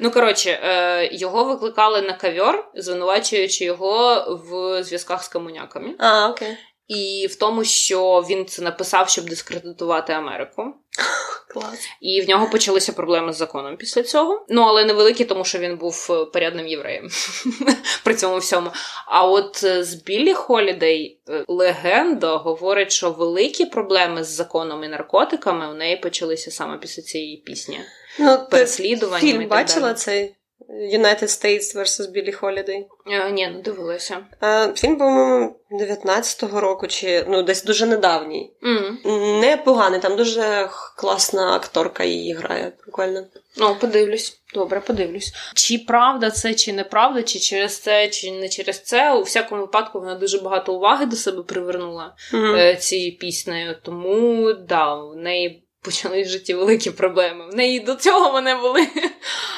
S1: Ну, коротше, е, його викликали на кавьор, звинувачуючи його в зв'язках з комуняками.
S2: А, окей.
S1: І в тому, що він це написав, щоб дискредитувати Америку.
S2: Клас.
S1: І в нього почалися проблеми з законом після цього. Ну, але невеликі, тому що він був е, порядним євреєм при цьому всьому. А от е, з Біллі Холідей е, легенда говорить, що великі проблеми з законом і наркотиками у неї почалися саме після цієї пісні.
S2: Ну,
S1: і
S2: фільм
S1: так
S2: бачила
S1: далі.
S2: цей United States vs. Holiday?
S1: Е, Ні, не дивилася.
S2: Е, Фільм, по-моєму, 19-го року, чи ну десь дуже недавній.
S1: М.
S2: Непоганий, там дуже класна акторка її грає. Прикольно.
S1: Ну, подивлюсь. Добре, подивлюсь. Чи правда це, чи неправда, чи через це, чи не через це. У всякому випадку вона дуже багато уваги до себе привернула е, цією піснею. Тому да, в неї почались в житті великі проблеми. В неї до цього вони були.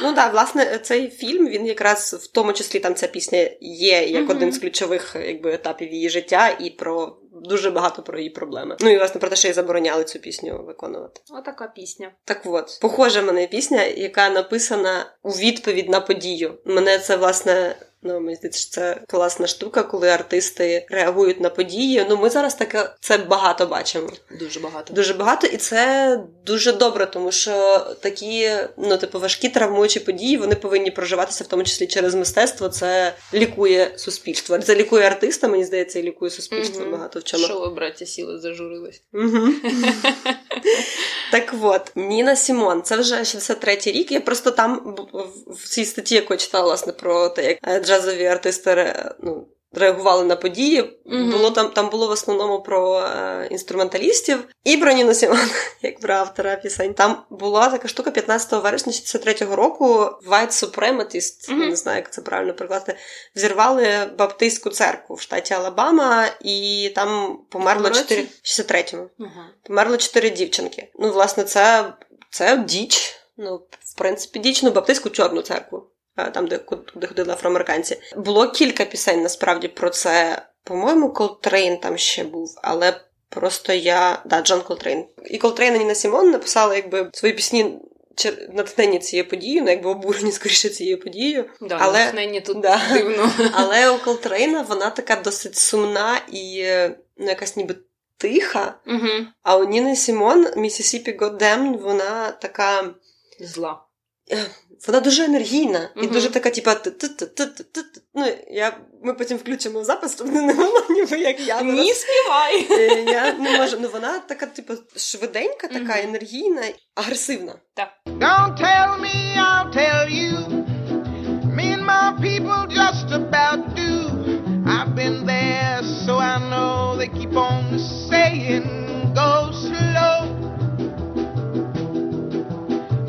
S2: Ну так, власне, цей фільм він якраз в тому числі там ця пісня є як
S1: Мгм.
S2: один з ключових якби етапів її життя, і про дуже багато про її проблеми. Ну і власне про те, що їй забороняли цю пісню виконувати.
S1: Отака пісня.
S2: Так от, похожа мене пісня, яка написана у відповідь на подію. Мене це власне. Ну, мені здається, що це класна штука, коли артисти реагують на події. Ну, ми зараз таке це багато бачимо.
S1: Дуже багато.
S2: Дуже багато, і це дуже добре, тому що такі, ну, типу, важкі травмуючі події вони повинні проживатися, в тому числі через мистецтво. Це лікує суспільство. Це лікує артиста, мені здається, і лікує суспільство
S1: Мгм.
S2: багато в чому.
S1: Що ви, браття, сіли, зажурились?
S2: Угу. так от, Ніна Сімон, це вже 63-й рік. Я просто там в- в цій статті, яку я читала, власне, про те, як е, джазові артисти ну, реагували на події.
S1: Мгм.
S2: Було там, там було в основному про е, інструменталістів і про Ніну Сімон, як про автора пісень. Там була така штука 15 вересня 63-го року. White Supremacist,
S1: Мгм.
S2: не знаю, як це правильно перекласти, взірвали баптистську церкву в штаті Алабама, і там померло 4... 63-му.
S1: Угу.
S2: Померло чотири дівчинки. Ну, власне, це, це діч. Ну, в принципі, діч, ну, баптистську чорну церкву, там, де, куди ходили афроамериканці. Було кілька пісень насправді про це. По-моєму, Колтрейн там ще був, але просто я. Да, Джон Колтрейн. І Колтрейн і Ніна Сімон написали якби свої пісні. чер- Натхнені цією подією, ну якби обурені скоріше цією подією.
S1: Да,
S2: Але-
S1: натхнення тут
S2: Да.
S1: дивно.
S2: Але у Колтрейна вона така досить сумна і е, ну, якась ніби тиха.
S1: Угу.
S2: А у Ніни Сімон Mississippi Goddam, вона така.
S1: Зла.
S2: Вона дуже енергійна і дуже така, типа. Ну, я, ми потім включимо запис, щоб не було ніби як я.
S1: Ні, співай!
S2: Е, Я не можу. Ну вона така, типу, швиденька, така енергійна, агресивна.
S4: Don't tell me, I'll tell you. Me and my people just about do. I've been there, so I know they keep on saying go slow.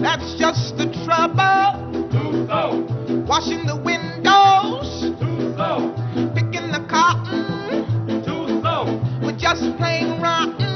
S4: That's just the trouble.
S5: Too slow,
S4: Washing the windows,
S5: too slow,
S4: picking the cotton.
S5: too slow,
S4: We're just plain rotten.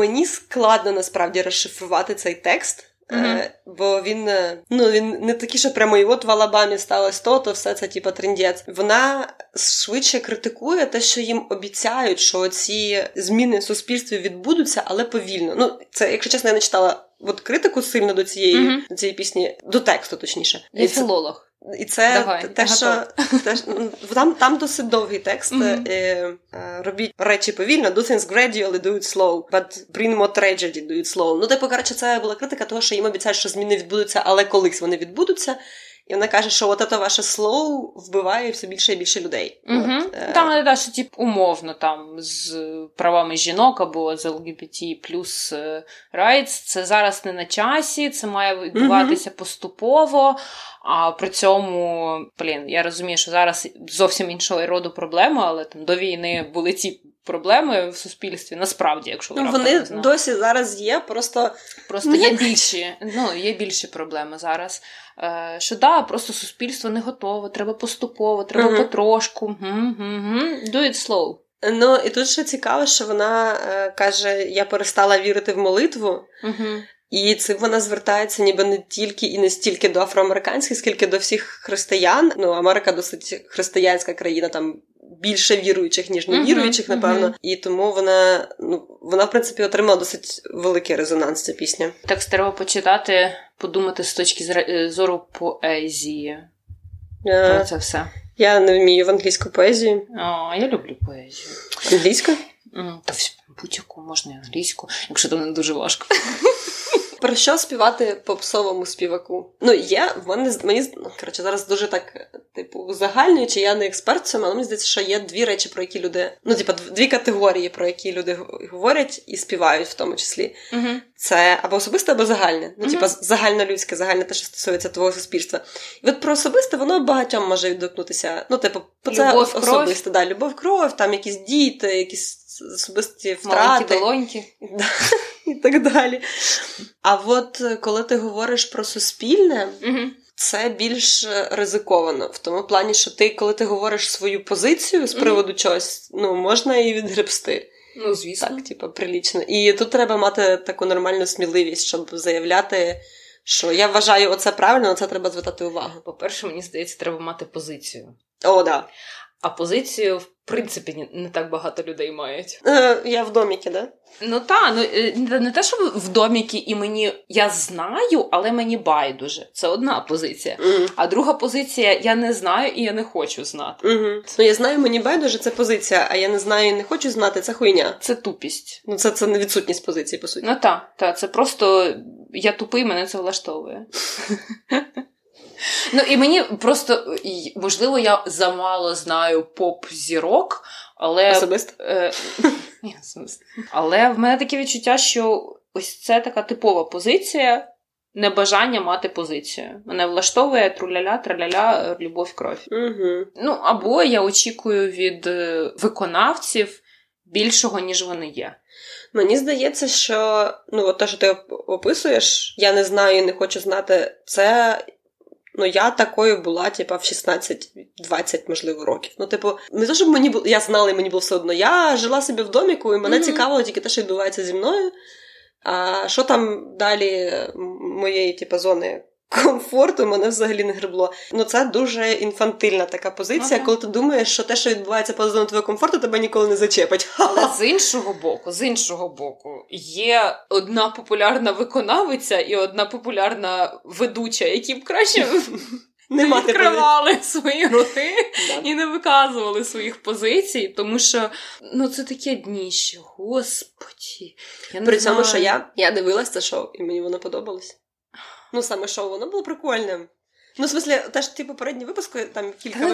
S2: Мені складно насправді розшифрувати цей текст. Е, бо він е, ну він не такий, що прямо і от в Алабамі сталося то, то все це типа трендець. Вона швидше критикує те, що їм обіцяють, що ці зміни в суспільстві відбудуться, але повільно. Ну це, якщо чесно, я не читала от критику сильно до цієї,
S1: Мгм.
S2: до цієї пісні, до тексту, точніше.
S1: Я філолог.
S2: І це
S1: Давай,
S2: те, що те, ну, там, там досить довгий текст.
S1: Мгм.
S2: Е, е, робіть речі повільно, do things gradually, do it slow, but bring more tragedy, do it slow. Ну, типу, коротше, це була критика того, що їм обіцяють, що зміни відбудуться, але колись вони відбудуться. І вона каже, що от це ваше слоу вбиває все більше і більше людей.
S1: Угу.
S2: От, е,
S1: Там не що тип умовно там з правами жінок або з ЛГБТ плюс е, rights, це зараз не на часі, це має відбуватися поступово. А при цьому, блін, я розумію, що зараз зовсім іншого роду проблема, але там до війни були ці проблеми в суспільстві. Насправді, якщо ви
S2: Ну, вони досі зараз є, просто
S1: Просто
S2: Ну,
S1: є більші, ну є більші проблеми зараз. Е, що да, просто суспільство не готове, треба поступово, треба
S2: Мгм.
S1: потрошку. Мгм. Do it slow.
S2: ну і тут ще цікаво, що вона е, каже: я перестала вірити в молитву.
S1: Угу.
S2: І цим вона звертається ніби не тільки і не стільки до афроамериканських, скільки до всіх християн. Ну, Америка досить християнська країна, там більше віруючих, ніж невіруючих, напевно.
S1: мгм.
S2: І тому вона, ну, вона, в принципі, отримала досить великий резонанс, ця пісня.
S1: Текст треба почитати, подумати з точки е, зору поезії. Про
S2: Е,
S1: це все.
S2: Я не вмію в англійську поезію.
S1: О, я люблю поезію.
S2: Англійську?
S1: Та будь-яку, можна і англійську, якщо то не дуже важко.
S2: Про що співати попсовому співаку? Ну, є, в мене мені ну, коротше, зараз дуже так, типу, узагальнюючи, я не експерт в цьому, але мені здається, що є дві речі, про які люди. Ну, типу, дві категорії, про які люди говорять і співають, в тому числі.
S1: Угу.
S2: Це або особисте, або загальне. Ну,
S1: Мгм.
S2: типа, загальнолюдське, загальне те, що стосується твого суспільства. І от про особисте воно багатьом може відгукнутися. Ну, типу, це
S1: Любов, кров.
S2: да, любов, кров, там якісь діти, якісь особисті
S1: Маленькі
S2: втрати.
S1: долоньки.
S2: Да, і так далі. А от е, коли ти говориш про суспільне,
S1: Угу.
S2: це більш е, ризиковано. В тому плані, що ти, коли ти говориш свою позицію з приводу чогось, ну можна і відгребсти.
S1: Ну, звісно.
S2: Так, типу, прилічно. І тут треба мати таку нормальну сміливість, щоб заявляти, що я вважаю оце правильно, на це треба звертати увагу.
S1: По-перше, мені здається, треба мати позицію.
S2: О, да.
S1: А позицію, в принципі, не так багато людей мають.
S2: Е, я в доміки, да?
S1: Ну та ну е, не те, що в доміки, і мені я знаю, але мені байдуже. Це одна позиція.
S2: Угу.
S1: А друга позиція я не знаю і я не хочу знати.
S2: Угу. Ну, я знаю, мені байдуже, це позиція, а я не знаю і не хочу знати, це хуйня.
S1: Це тупість.
S2: Ну, це, це не відсутність позиції, по суті.
S1: Ну та, та, це просто я тупий, мене це влаштовує. Ну і мені просто можливо, я замало знаю поп-зірок, але
S2: Особисто.
S1: Е, ні. Але в мене таке відчуття, що ось це така типова позиція, небажання мати позицію. Мене влаштовує труляля, траляля, любов, кров.
S2: Угу.
S1: Ну, або я очікую від е, виконавців більшого, ніж вони є.
S2: Мені здається, що ну, от те, що ти описуєш, я не знаю і не хочу знати, це. Ну, я такою була, типа, в 16-20, можливо, років. Ну, типу, не то, щоб мені було, я знала, і мені було все одно. Я жила собі в доміку, і мене
S1: Мгм.
S2: цікавило тільки те, що відбувається зі мною. А що там далі моєї, типу, зони комфорту мене взагалі не гребло. Ну, це дуже інфантильна така позиція,
S1: Ага.
S2: коли ти думаєш, що те, що відбувається поза зоною твого комфорту, тебе ніколи не зачепить.
S1: Але з іншого боку, з іншого боку, є одна популярна виконавиця і одна популярна ведуча, які б краще
S2: Не мати
S1: відкривали свої роти і не виказували своїх позицій, тому що ну це таке дніще, господі. Я не
S2: При цьому,
S1: знаю.
S2: що я, я дивилась це шоу, і мені воно подобалось. Ну, саме шоу, воно було прикольним. Ну, в смислі, теж ті попередні випуски, там кілька.
S1: Та не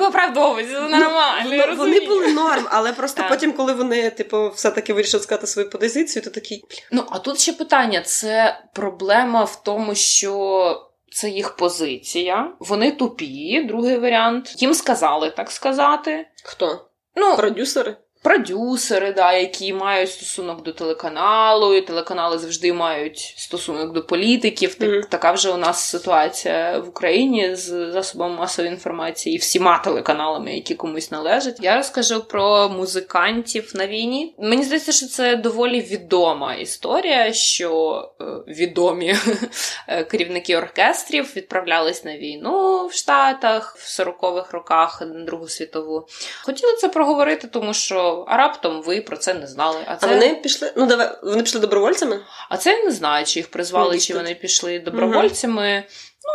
S1: це нормально. я
S2: Ну, вони були норм, але просто
S1: Так.
S2: потім, коли вони, типу, все-таки вирішили сказати свою позицію, то такий.
S1: Ну, а тут ще питання: це проблема в тому, що. Це їх позиція, вони тупі. Другий варіант. Їм сказали так сказати.
S2: Хто?
S1: Ну,
S2: Продюсери?
S1: Продюсери, да, які мають стосунок до телеканалу, і телеканали завжди мають стосунок до політиків. Так,
S2: Мгм.
S1: Така вже у нас ситуація в Україні з засобами масової інформації і всіма телеканалами, які комусь належать. Я розкажу про музикантів на війні. Мені здається, що це доволі відома історія, що е, відомі е, керівники оркестрів відправлялись на війну в Штатах в 40-х роках на Другу світову. Хотіли це проговорити, тому що а раптом ви про це не знали. А це
S2: А вони пішли. Ну, давай, вони пішли добровольцями?
S1: а це я не знаю, чи їх призвали,
S2: Ну,
S1: чи
S2: тут.
S1: вони пішли добровольцями.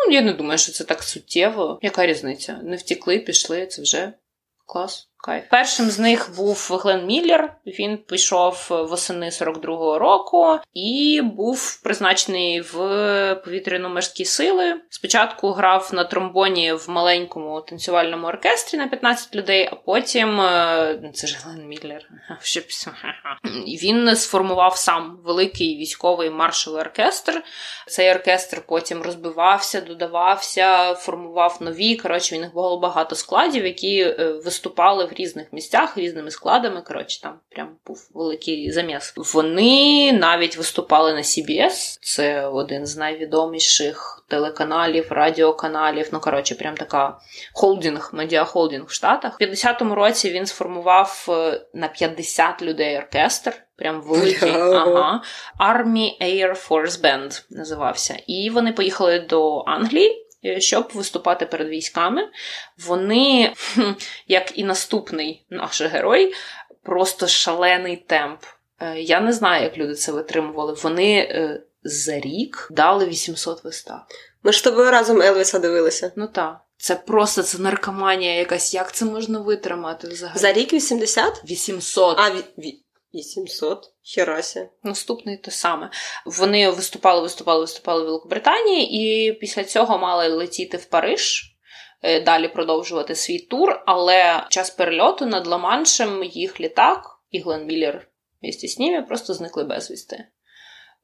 S1: Ну, я не думаю, що це так суттєво. Яка різниця? Не втікли, пішли, це вже клас. Кайф. Першим з них був Глен Міллер. Він пішов восени 42-го року і був призначений в повітряно-морські сили. Спочатку грав на тромбоні в маленькому танцювальному оркестрі на 15 людей, а потім е, це ж Глен Міллер. Він сформував сам великий військовий маршовий оркестр. Цей оркестр потім розбивався, додавався, формував нові. Коротше, у них було багато складів, які е, виступали в різних місцях різними складами. Коротше, там прям був великий заміс. Вони навіть виступали на CBS. Це один з найвідоміших телеканалів, радіоканалів. Ну коротше, прям така холдинг, медіахолдинг в Штатах. У 50-му році він сформував е, на 50 людей оркестр. Прям великий. Ага. Army Air Force Band називався. І вони поїхали до Англії. Щоб виступати перед військами, вони, як і наступний наш герой, просто шалений темп. Е, Я не знаю, як люди це витримували. Вони е, за рік дали 800 вистав.
S2: Ми ж з тобою разом Елвіса дивилися.
S1: Ну так, це просто це наркоманія якась. Як це можна витримати взагалі?
S2: За рік 80?
S1: 800.
S2: А, ві- ві- 800? Херася.
S1: Наступний те саме. Вони виступали, виступали, виступали в Великобританії, і після цього мали летіти в Париж. е, Далі продовжувати свій тур, але час перельоту над Ла-Маншем їх літак і Глен Міллер місті з ними просто зникли безвісти.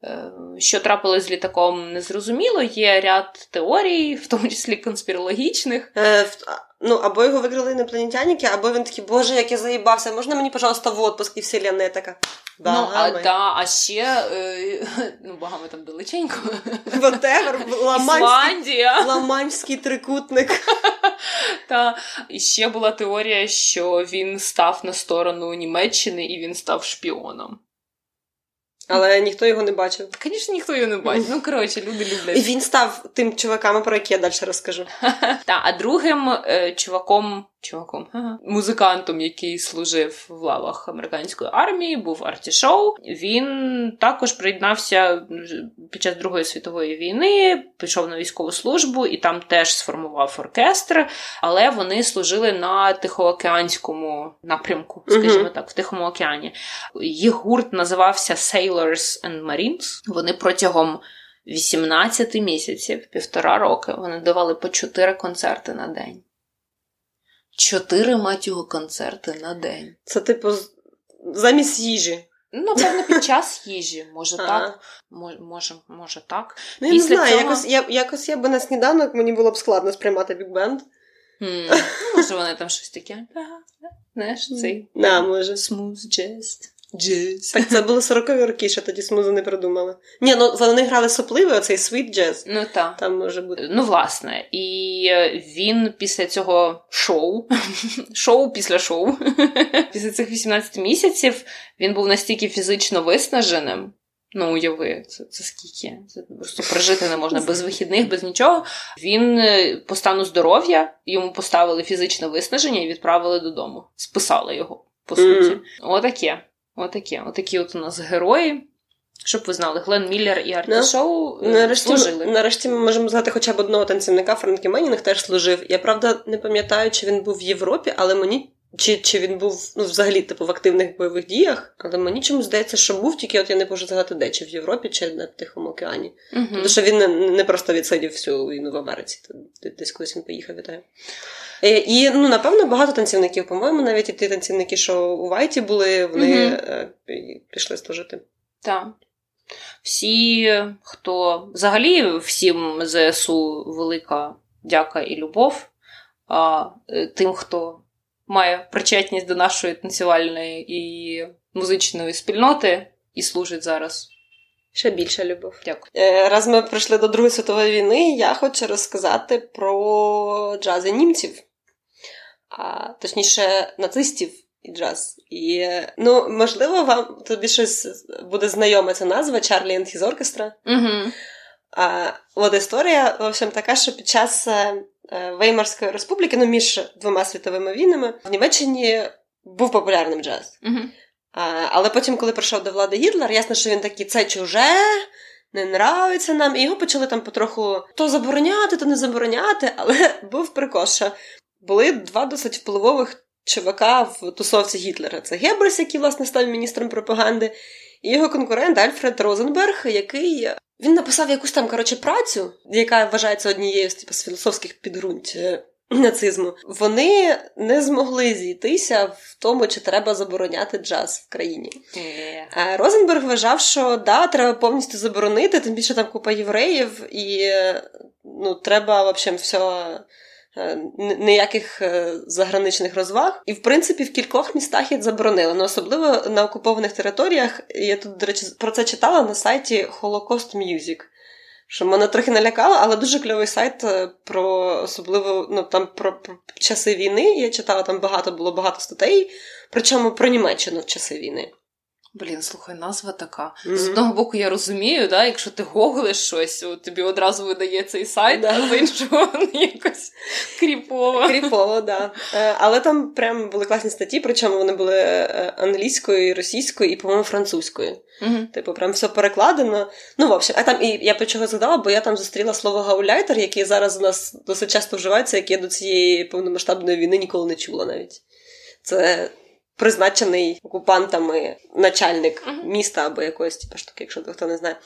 S1: Е, Що трапилось з літаком, незрозуміло. Є ряд теорій, в тому числі конспірологічних.
S2: Е, в- ну, або його викрили інопланетяники, або він такий, боже, як я заїбався, можна мені, пожалуйста, в отпуск і вселенная така.
S1: ну, а, да, а ще е, ну, багами там далеченько.
S2: Whatever, ламанський, ламанський трикутник.
S1: Та і ще була теорія, що він став на сторону Німеччини і він став шпіоном.
S2: Але ніхто його не бачив.
S1: Звісно, ніхто його не бачив. Ну коротше, люди
S2: І він став тим чуваками, про які я далі розкажу.
S1: Та, а другим е, чуваком, чуваком, ага, музикантом, який служив в лавах американської армії, був Арті Шоу. Він також приєднався під час Другої світової війни, пішов на військову службу і там теж сформував оркестр, але вони служили на Тихоокеанському напрямку, скажімо так, в Тихому океані. Їх гурт називався Sailors and Marines. Вони протягом 18 місяців, півтора роки, вони давали по 4 концерти на день. Чотири мать його концерти на день.
S2: Це типу замість їжі.
S1: Ну, напевно, під час їжі. Може
S2: а.
S1: так, може, може, так.
S2: Ну, я не знаю,
S1: цього-
S2: якось, я, якось я би на сніданок мені було б складно сприймати бік-бенд.
S1: М, ну, Може, вони там щось таке. Знаєш, цей
S2: Да, може.
S1: smooth jazz. Jazz.
S2: Так це були 40-ві роки, ще тоді смузу не придумали. Ні, ну вони грали сопливий, оцей sweet jazz.
S1: Ну так.
S2: Там може бути.
S1: Ну, власне, і е, він після цього шоу, шоу після шоу, після цих 18 місяців він був настільки фізично виснаженим. Ну, уяви, це, це скільки? Це просто прожити не можна без вихідних, без нічого. Він е, по стану здоров'я йому поставили фізичне виснаження і відправили додому. Списали його, по суті.
S2: Мгм.
S1: Отаке. Отаке. Отакі от у нас герої. Щоб ви знали, Глен Міллер і Арті
S2: Ну,
S1: Шоу е,
S2: Нарешті,
S1: служили.
S2: нарешті ми можемо згадати хоча б одного танцівника, Френкі Менінг теж служив. Я правда не пам'ятаю, чи він був в Європі, але мені. Чи, чи він був ну, взагалі типу в активних бойових діях, але мені чомусь здається, що був, тільки от я не можу згадати де, чи в Європі, чи на Тихому океані.
S1: Мгм.
S2: Тому що він не, не просто відсидів всю війну в Америці, то десь колись він поїхав, вітаю. Е, І ну, напевно, багато танцівників, по-моєму, навіть і ті танцівники, що у Вайті були, вони е, пішли служити.
S1: Так. Всі, хто взагалі всім ЗСУ велика дяка і любов. А е, тим, хто має причетність до нашої танцювальної і музичної спільноти і служить зараз.
S2: Ще більша любов.
S1: Дякую.
S2: Раз ми прийшли до Другої світової війни, я хочу розказати про джаз і німців, а точніше, нацистів і джаз. І ну, можливо, вам тобі щось буде знайома ця назва Чарлі and His Orchestra.
S1: Угу.
S2: А, от історія, в общем, така, що під час е, е, Веймарської республіки, ну між двома світовими війнами, в Німеччині був популярним джаз.
S1: Угу.
S2: А, але потім, коли прийшов до влади Гітлер, ясно, що він такий, це чуже, не нравиться нам. І його почали там потроху то забороняти, то не забороняти, але був прикол, що були два досить впливових чувака в тусовці Гітлера. Це Геббельс, який, власне, став міністром пропаганди, і його конкурент Альфред Розенберг, який. Він написав якусь там коротше працю, яка вважається однією з типу, з філософських підґрунт е, нацизму. Вони не змогли зійтися в тому, чи треба забороняти джаз в країні. А Розенберг вважав, що да, треба повністю заборонити, тим більше там купа євреїв, і е, ну, треба, в общем, все. Е, Ніяких е, заграничних розваг, і в принципі в кількох містах їх заборонили. Ну особливо на окупованих територіях. Я тут, до речі, про це читала на сайті Holocaust Music, що мене трохи налякало, але дуже кльовий сайт е, про особливо ну там про, про часи війни. Я читала там багато було багато статей, причому про Німеччину в часи війни.
S1: Блін, слухай, назва така.
S2: Мгм.
S1: З одного боку, я розумію, да, якщо ти гуглиш щось, от тобі одразу видає цей сайт,
S2: Да.
S1: а з іншого ну, якось кріпово.
S2: Кріпово, да. Е, Але там прям були класні статті, причому вони були е, англійською, російською і, по-моєму, французькою.
S1: Мгм.
S2: Типу, прям все перекладено. Ну, в общем, а там і я про чого згадала, бо я там зустріла слово гауляйтер, яке зараз у нас досить часто вживається, яке я до цієї повномасштабної війни ніколи не чула навіть. Це призначений окупантами начальник міста або якоїсь типу, штуки, якщо хто не знає.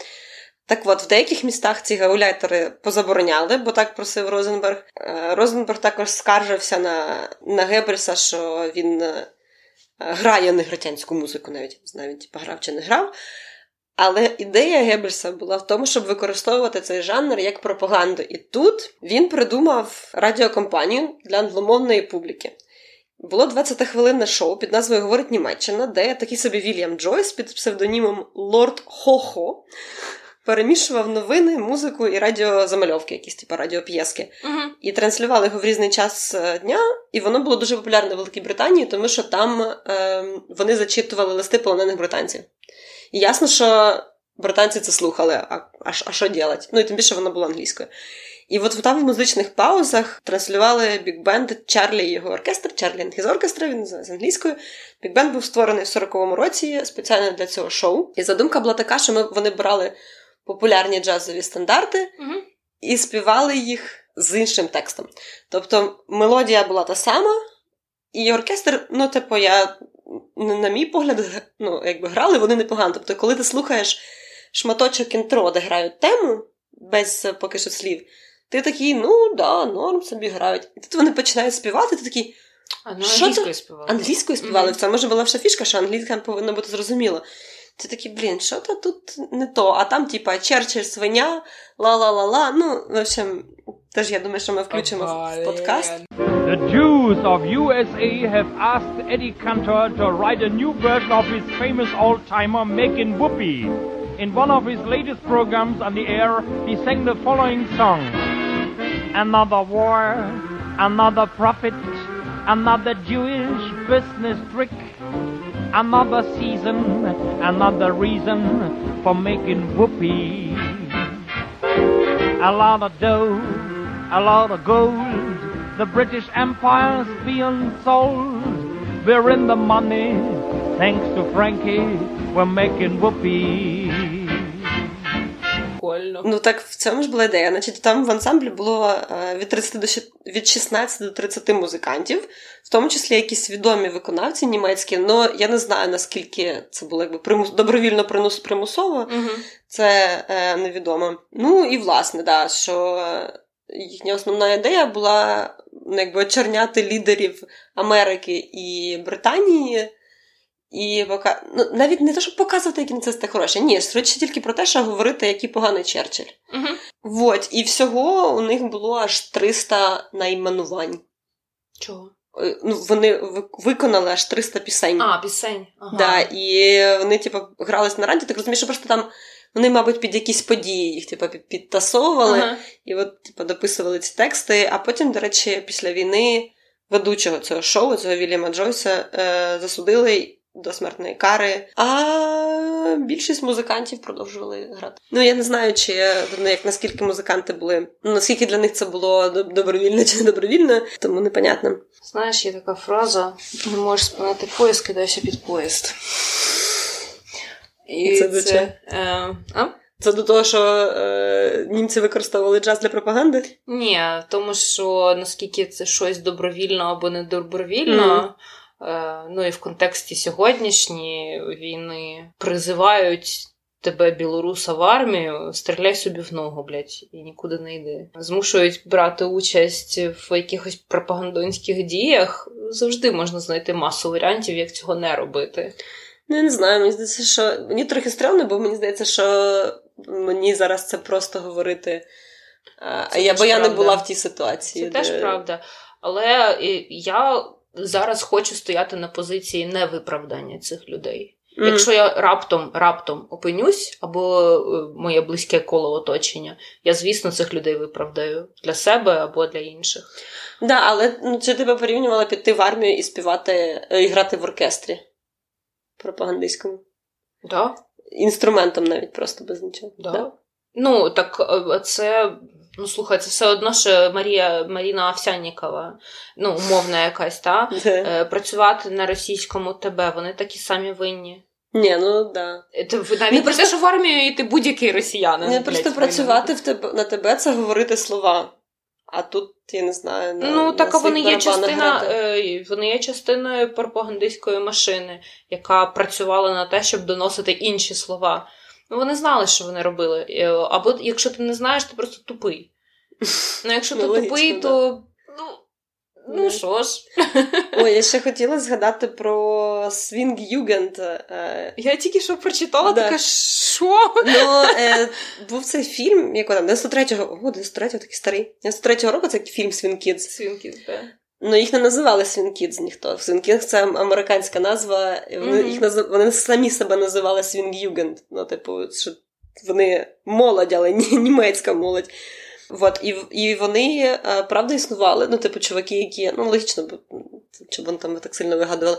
S2: Так от, в деяких містах ці гауляйтери позабороняли, бо так просив Розенберг. Е, Розенберг також скаржився на, на Геббельса, що він е, грає негритянську музику, навіть він типу, грав чи не грав. Але ідея Геббельса була в тому, щоб використовувати цей жанр як пропаганду. І тут він придумав радіокомпанію для англомовної публіки. Було 20-хвилинне шоу під назвою Говорить Німеччина, де такий собі Вільям Джойс під псевдонімом Лорд Хо-Хо перемішував новини, музику і радіозамальовки, якісь типу радіоп'єски.
S1: Мгм.
S2: І транслювали його в різний час е, дня, і воно було дуже популярне в Великій Британії, тому що там е, вони зачитували листи полонених британців. І ясно, що британці це слухали, а, а, а що робити? Ну і тим більше воно було англійською. І от там в музичних паузах транслювали біг-бенд Чарлі і його оркестр, Charlie and His Orchestra, він називається англійською. Біг-бенд був створений в 40-му році спеціально для цього шоу. І задумка була така, що ми, вони брали популярні джазові стандарти
S1: Мгм.
S2: і співали їх з іншим текстом. Тобто мелодія була та сама, і оркестр, ну, типу, я, на мій погляд, ну, якби грали вони непогано. Тобто, коли ти слухаєш шматочок інтро, де грають тему, без е, поки що слів, ти такий, ну да, норм собі грають. І тут вони починають співати, ти такий
S1: А, ну,
S2: Що
S1: англійською співала.
S2: англійською співали. В цьому може була вже фішка, що англійська повинна бути зрозуміло. Ти такий, блін, що то тут не то, а там, типа, Черчилль свиня, ла-ла-ла-ла. Ну, в общем, теж я думаю, що ми включимо в- в подкаст.
S5: The Jews of USA have asked Eddie Cantor to write a new version of his famous old-timer Makin' Whoopee. In one of his latest programs on the air, he sang the following song. Another war, another prophet, another Jewish business trick, another season, another reason for making whoopee. A lot of dough, a lot of gold. The British Empire's being sold. We're in the money, thanks to Frankie. We're making whoopee.
S1: Прикольно.
S2: Ну так в цьому ж була ідея. Значить, там в ансамблі було е, від 30 до від 16 до 30 музикантів, в тому числі якісь відомі виконавці німецькі. Ну я не знаю наскільки це було якби примус добровільно принус примусово.
S1: Мгм.
S2: Це е, невідомо. Ну і власне, да, що е, їхня основна ідея була ну, якби очерняти лідерів Америки і Британії. І пока... ну, навіть не те, щоб показувати, які нацисти хороші. Ні, швидше тільки про те, що говорити, який поганий Черчилль.
S1: Мгм.
S2: Вот, і всього у них було аж 300 найменувань.
S1: Чого?
S2: Е, Ну, вони виконали аж 300 пісень.
S1: А, пісень. Ага.
S2: Да, і вони, типу, грались на радіо, так розумієш, що просто там вони, мабуть, під якісь події їх, типу, підтасовували,
S1: Ага.
S2: і от, типу, дописували ці тексти. А потім, до речі, після війни ведучого цього шоу, цього Вільяма Джойса, е, засудили до смертної кари. А більшість музикантів продовжували грати. Ну, я не знаю, чи ну, як наскільки музиканти були, ну, наскільки для них це було доб- добровільно чи не добровільно, тому непонятно.
S1: Знаєш, є така фраза: не можеш спинити поїзд, кидайся під поїзд. І
S2: Це до чого?
S1: Е, а?
S2: Це до того, що е, німці використовували джаз для пропаганди?
S1: Ні, тому що наскільки це щось добровільно або недобровільно, е, ну і в контексті сьогоднішньої війни призивають. Тебе білоруса в армію, стріляй собі в ногу, блядь, і нікуди не йди. Змушують брати участь в якихось пропагандонських діях. Завжди можна знайти масу варіантів, як цього не робити.
S2: Ну, я не знаю, мені здається, що мені трохи стрьомно, бо мені здається, що мені зараз це просто говорити. А,
S1: Це
S2: я, бо я не була в тій ситуації.
S1: Це теж правда. Але е, я зараз хочу стояти на позиції невиправдання цих людей.
S2: Мгм.
S1: Якщо я раптом раптом опинюсь, або е, моє близьке коло оточення, я, звісно, цих людей виправдаю для себе або для інших.
S2: Да, але ну, чи тебе порівнювала піти в армію і співати, е, і грати в оркестрі пропагандистському?
S1: Да?
S2: Інструментом навіть просто без нічого.
S1: Да. Ну, так е, це. Ну, слухай, це все одно ж Марія Маріна Овсяннікова, ну, умовна якась, та? Е, Працювати на російському ТБ, вони такі самі винні.
S2: Ні, ну да.
S1: Ти ви навіть не
S2: просто-
S1: просто в армію йти будь-який росіянин.
S2: Не просто
S1: винен.
S2: працювати в тебе на тебе це говорити слова. А тут я не знаю. На,
S1: Ну,
S2: на
S1: так вони є частина, е, вони є частиною пропагандистської машини, яка працювала на те, щоб доносити інші слова. Ну, вони знали, що вони робили. Е, Або якщо ти не знаєш, ти просто тупий. Ну, якщо ти тупий,
S2: да.
S1: то ну, ну
S2: Ну.
S1: що ж.
S2: Ой, я ще хотіла згадати про Свінг Югенд.
S1: Я тільки що прочитала,
S2: Да.
S1: така що?
S2: Ну, е, був цей фільм, якого там, 93-го, о, 93-го такий старий. 93-го року це фільм Swing
S1: Kids. Да.
S2: Ну, їх не називали Swing Kids ніхто. Swing Kids це американська назва. Вони,
S1: Мгм.
S2: їх назив... вони самі себе називали Swingjugend. Ну, типу, що вони молодь, але ні, німецька молодь. От, і, і вони е, правда існували. Ну, типу, чуваки, які, ну, логічно, щоб вони там так сильно вигадували.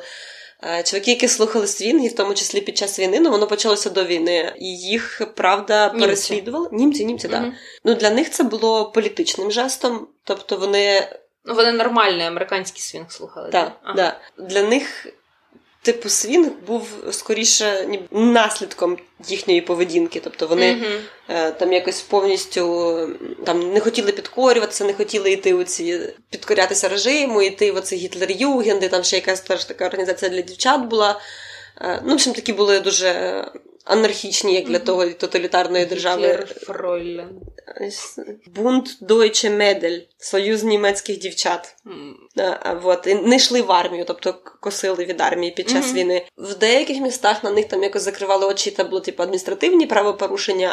S2: Е, Чуваки, які слухали свінги, в тому числі під час війни, ну воно почалося до війни, і їх правда
S1: Німці.
S2: переслідували. Німці, німці, так.
S1: Мгм.
S2: Ну для них це було політичним жестом, тобто вони
S1: Ну, вони нормальний американський свінг слухали.
S2: так,
S1: Ага.
S2: да, для них, типу, свінг був скоріше ніби наслідком їхньої поведінки. Тобто вони е, там якось повністю там не хотіли підкорюватися, не хотіли йти у ці підкорятися режиму, йти в оці гітлер-югенди, там ще якась теж така організація для дівчат була. Е, Ну, в общем, такі були дуже анархічні, як для того тоталітарної держави. Bund Deutscher Mädel, союз німецьких дівчат. Вот, і не йшли в армію, тобто косили від армії під час війни. В деяких містах на них там якось закривали очі, та було типу адміністративні правопорушення,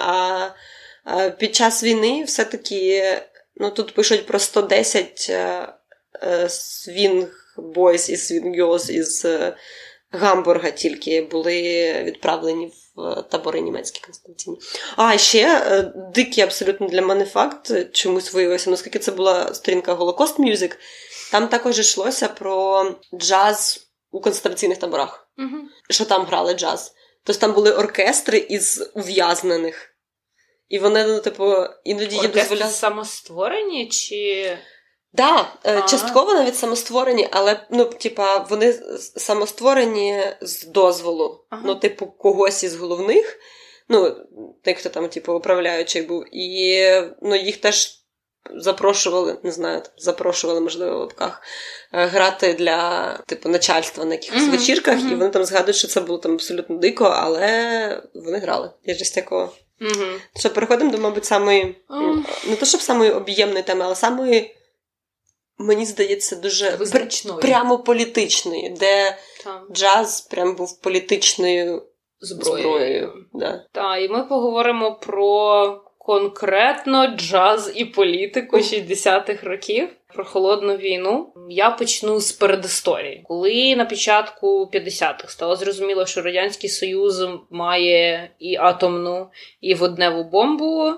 S2: а, під час війни все-таки ну, тут пишуть про 110 е, е, swing boys і swing girls із е, Гамбурга тільки були відправлені в е, табори німецькі концентраційні. А ще е, дикий абсолютно для мене факт е, чомусь виявився, наскільки це була сторінка Holocaust Music, там також йшлося про джаз у концентраційних таборах,
S1: Мгм.
S2: що там грали джаз. Тобто там були оркестри із ув'язнених. І вони, ну, типу, іноді їм
S1: Оркестри
S2: дозволяли.
S1: самостворені чи.
S2: Да, е,
S1: А.
S2: частково навіть самостворені, але ну, типа, вони самостворені з дозволу.
S1: Ага.
S2: Ну, типу, когось із головних, ну, тих, хто там, типу, управляючий був, і ну, їх теж запрошували, не знаю, запрошували, можливо, в лапках, е, грати для типу начальства на якихось
S1: Мгм,
S2: вечірках,
S1: мгм.
S2: і вони там згадують, що це було там абсолютно дико, але вони грали. Я ж такого.
S1: Угу.
S2: Що переходимо до, мабуть, самої
S1: Ем.
S2: не то, щоб самої об'ємної теми, але самої, мені здається, дуже
S1: Визначної.
S2: пр- прямо політичної, де
S1: Там
S2: джаз прям був політичною
S1: зброєю.
S2: зброєю. Да.
S1: Так, і ми поговоримо про конкретно джаз і політику 60-х років. Про холодну війну я почну з передісторії. Коли на початку 50-х стало зрозуміло, що радянський союз має і атомну, і водневу бомбу.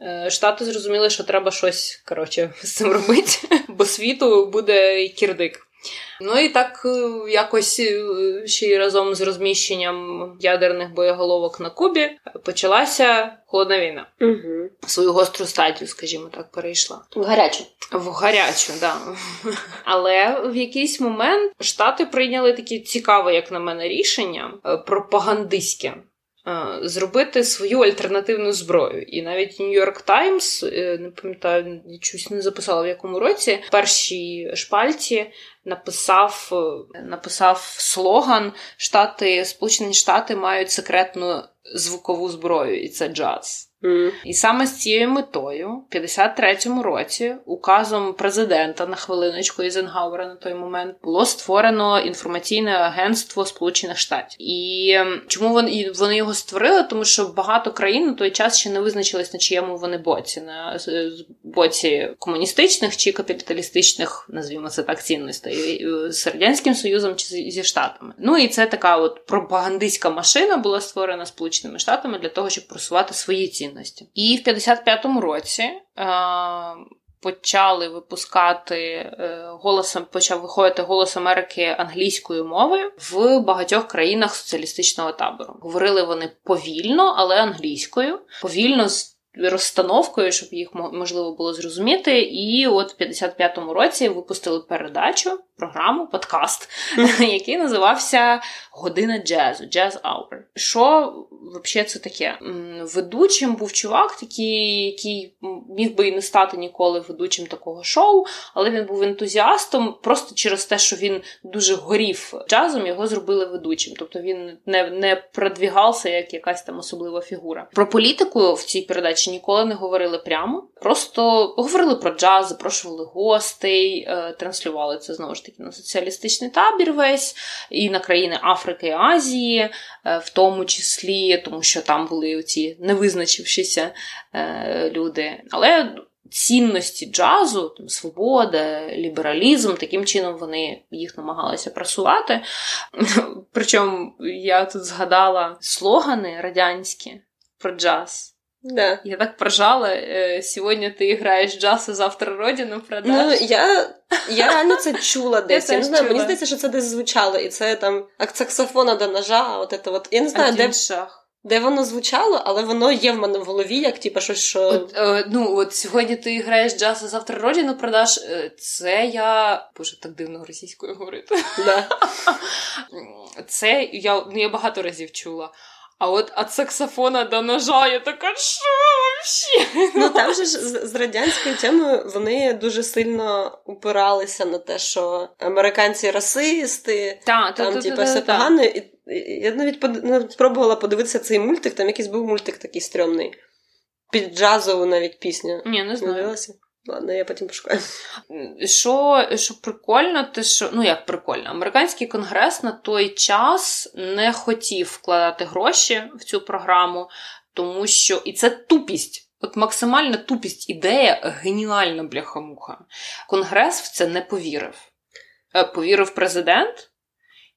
S1: Е, Штати зрозуміли, що треба щось коротше з цим робити, бо світу буде кірдик. Ну і так е, якось е, ще й разом з розміщенням ядерних боєголовок на Кубі почалася холодна війна.
S2: Угу.
S1: Свою гостру стадію, скажімо так, перейшла.
S2: Гаряче.
S1: В гарячу, да. Але в якийсь момент Штати прийняли таке цікаве, як на мене, рішення пропагандистське. Е, зробити свою альтернативну зброю. І навіть Нью-Йорк Таймс, е, не пам'ятаю, чусь не записала в якому році, в першій шпальті написав, е, написав слоган: Штати, Сполучені Штати мають секретну звукову зброю, і це джаз. І саме з цією метою, в 53-му році, указом президента на хвилиночку Ізенгауера на той момент було створено інформаційне агентство Сполучених Штатів. І ем, чому вони, вони його створили? Тому що багато країн на той час ще не визначились на чиєму вони боці, на боці комуністичних чи капіталістичних, назвімо це так, цінностей е, з радянським союзом чи зі штатами. Ну і це така от пропагандистська машина була створена Сполученими Штатами для того, щоб просувати свої цінності. І в 55-му році. Е- Почали випускати е, голосом, почав виходити голос Америки англійською мовою в багатьох країнах соціалістичного табору. Говорили вони повільно, але англійською, повільно з розстановкою, щоб їх мо- можливо було зрозуміти. І от в 55-му році випустили передачу, програму, подкаст, який називався Година джазу, Jazz Hour. Що взагалі це таке? Ведучим був чувак, такий, який міг би і не стати ніколи ведучим такого шоу, але він був ентузіастом. Просто через те, що він дуже горів джазом, його зробили ведучим. Тобто він не, не продвігався як якась там особлива фігура. Про політику в цій передачі ніколи не говорили прямо. Просто говорили про джаз, запрошували гостей, е, транслювали це знову ж таки на соціалістичний табір весь і на країни Африки і Азії, е, в тому числі, тому що там були ці невизначившися е, люди. Але цінності джазу, там, свобода, лібералізм, таким чином вони їх намагалися просувати. Причому я тут згадала слогани радянські про джаз.
S2: Да.
S1: Я так поржала. е, Сьогодні ти граєш джаз, а завтра родину
S2: Ну,
S1: продаш.
S2: я, я реально це чула десь. Я, не знаю, мені здається, що це десь звучало, і це там як саксофона до ножа, от це от. Я не знаю, де,
S1: Один шаг.
S2: де воно звучало, але воно є в мене в голові, як типу, щось, що.
S1: От, е, ну, от сьогодні ти граєш джаз, а завтра родину продаш. Е, Це я. Боже, так дивно російською говорити.
S2: Да.
S1: Це я, ну, я багато разів чула. А от від саксофона до ножа я така, що взагалі?
S2: Ну там же ж з, радянською темою вони дуже сильно упиралися на те, що американці расисти,
S1: Та,
S2: там, типу, все погано. І, я навіть под... ну, спробувала подивитися цей мультик, там якийсь був мультик такий стрьомний. Під джазову навіть пісню.
S1: Ні, не
S2: Не
S1: знаю.
S2: дивилася? Ладно, я потім пошукаю.
S1: Що, що прикольно, те, що ну як прикольно, американський конгрес на той час не хотів вкладати гроші в цю програму, тому що і це тупість. От максимальна тупість ідея геніальна бляхамуха. Конгрес в це не повірив. Е, Повірив президент,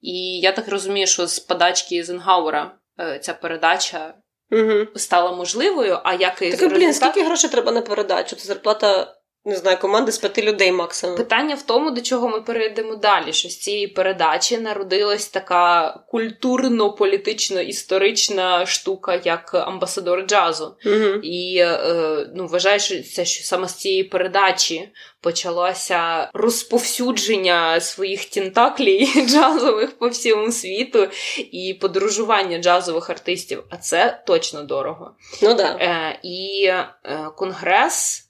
S1: і я так розумію, що з подачки Ізенгауера е, ця передача
S2: Угу.
S1: стала можливою. А як і
S2: Так, блін, скільки грошей треба на передачу? Це зарплата, не знаю, команди з п'яти людей максимум.
S1: Питання в тому, до чого ми перейдемо далі. Що з цієї передачі народилась така культурно-політично-історична штука, як амбасадор джазу.
S2: Угу.
S1: І е, ну, вважаю, що саме з цієї передачі почалося розповсюдження своїх тентаклій джазових по всьому світу і подорожування джазових артистів. А це точно дорого.
S2: Ну да.
S1: Е, і е, конгрес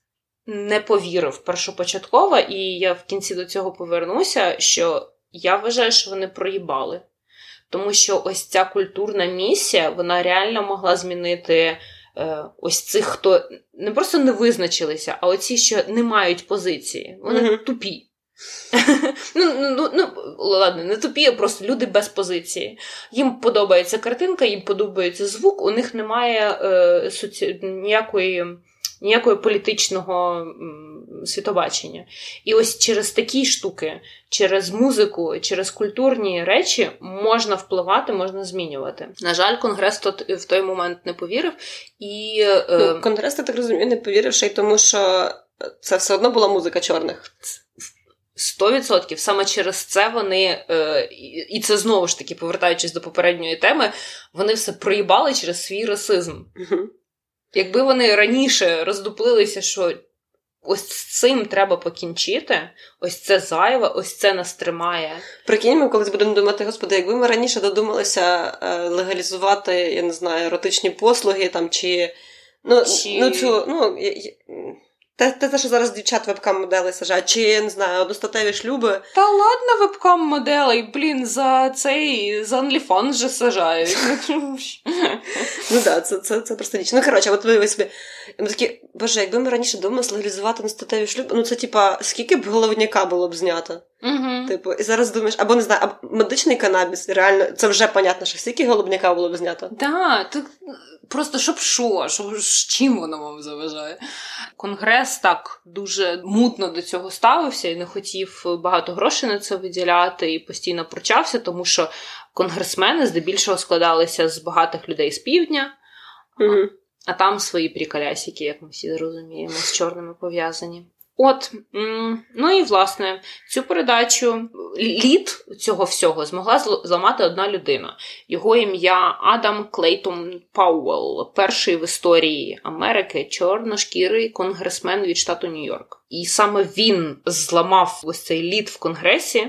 S1: не повірив першопочатково, і я в кінці до цього повернуся, що я вважаю, що вони проїбали. Тому що ось ця культурна місія, вона реально могла змінити е, ось цих, хто не просто не визначилися, а оці, що не мають позиції. Вони
S2: Мгм.
S1: тупі. ну, ну, ну, ну, ладно, не тупі, а просто люди без позиції. Їм подобається картинка, їм подобається звук, у них немає е, соці... ніякої, ніякої політичного світобачення. І ось через такі штуки, через музику, через культурні речі можна впливати, можна змінювати. На жаль, конгрес тот, в той момент не повірив. І е,
S2: Ну, конгрес, я так розумію, не повірив ще й тому, що це все одно була музика чорних.
S1: 100% саме через це вони, е, і- і це знову ж таки, повертаючись до попередньої теми, вони все проїбали через свій расизм. Якби вони раніше роздуплилися, що ось з цим треба покінчити. Ось це зайве, ось це нас тримає.
S2: Прикинь, ми колись будемо думати, господи, якби ми раніше додумалися е, легалізувати, я не знаю, еротичні послуги там чи. Ну,
S1: Чи-
S2: ну цю, ну, я- я- те, те, те, що зараз дівчат вебкам модели сажають, чи я не знаю, одностатеві шлюби.
S1: Та ладно, вебкам моделей, блін, за цей за OnlyFans же сажають.
S2: Ну так, це, це, це просто ніч. Ну, коротше, от ви собі. Ми такі, боже, якби ми раніше думали легалізувати одностатеві шлюби, ну це типа, скільки б головняка було б знято?
S1: Угу.
S2: Типу, і зараз думаєш, або не знаю, або медичний канабіс, реально, це вже понятно, що скільки голубняка було б знято.
S1: Так, так просто щоб що, щоб з чим воно вам заважає. Конгрес так дуже мутно до цього ставився і не хотів багато грошей на це виділяти, і постійно прочався, тому що конгресмени здебільшого складалися з багатих людей з півдня,
S2: Угу.
S1: а там свої приколясики, як ми всі розуміємо, з чорними пов'язані. От, ну і власне, цю передачу лід цього всього змогла зламати одна людина. Його ім'я Адам Клейтон Пауэлл, перший в історії Америки чорношкірий конгресмен від штату Нью-Йорк. І саме він зламав ось цей лід в конгресі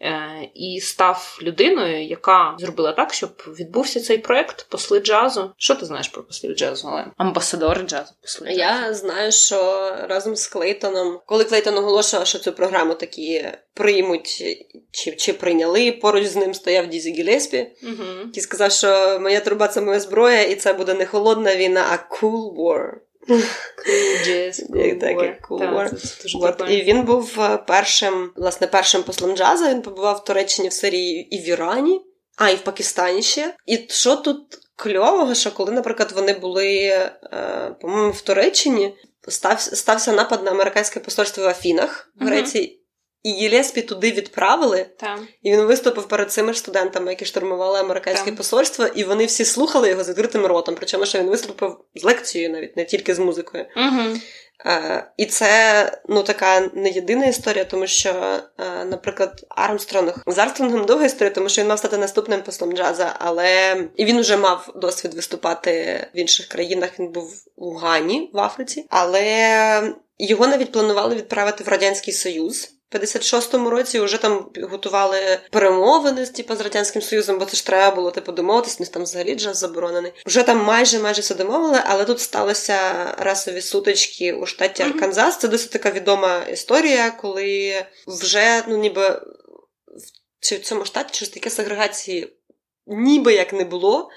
S1: е, і став людиною, яка зробила так, щоб відбувся цей проект посли джазу. Що ти знаєш про послів джазу? Але амбасадори джазу посли джазу.
S2: Я знаю, що разом з Клейтоном, коли Клейтон оголошував, що цю програму такі приймуть чи, чи прийняли, поруч з ним стояв Дізі Гілеспі,
S1: Угу.
S2: який сказав, що моя труба це моя зброя, і це буде не холодна війна, а cool war. Так, От, і він був е, першим, власне, першим послом джаза. Він побував в Туреччині в Сирії і в Ірані, а і в Пакистані ще. І що тут кльового, що коли, наприклад, вони були, е, по-моєму, в Туреччині, став, стався напад на американське посольство в Афінах в Греції. І Єлеспі туди відправили,
S1: Там.
S2: і він виступив перед цими ж студентами, які штурмували американське
S1: Так.
S2: посольство, і вони всі слухали його з відкритим ротом. Причому, що він виступив з лекцією, навіть не тільки з музикою.
S1: Угу.
S2: Е, і це ну така не єдина історія, тому що, е, наприклад, Армстронг з Армстронгом довга історія, тому що він мав стати наступним послом джаза, але і він вже мав досвід виступати в інших країнах. Він був у Гані в Африці, але його навіть планували відправити в радянський союз. В 56-му році вже там готували перемовини типу, з радянським союзом, бо це ж треба було типу домовитись, них там взагалі джаз заборонений. Вже там майже майже все домовили, але тут сталися расові сутички у штаті. Арканзас. Це досить така відома історія, коли вже ну ніби в чи в цьому штаті через таке сегрегації ніби як не було.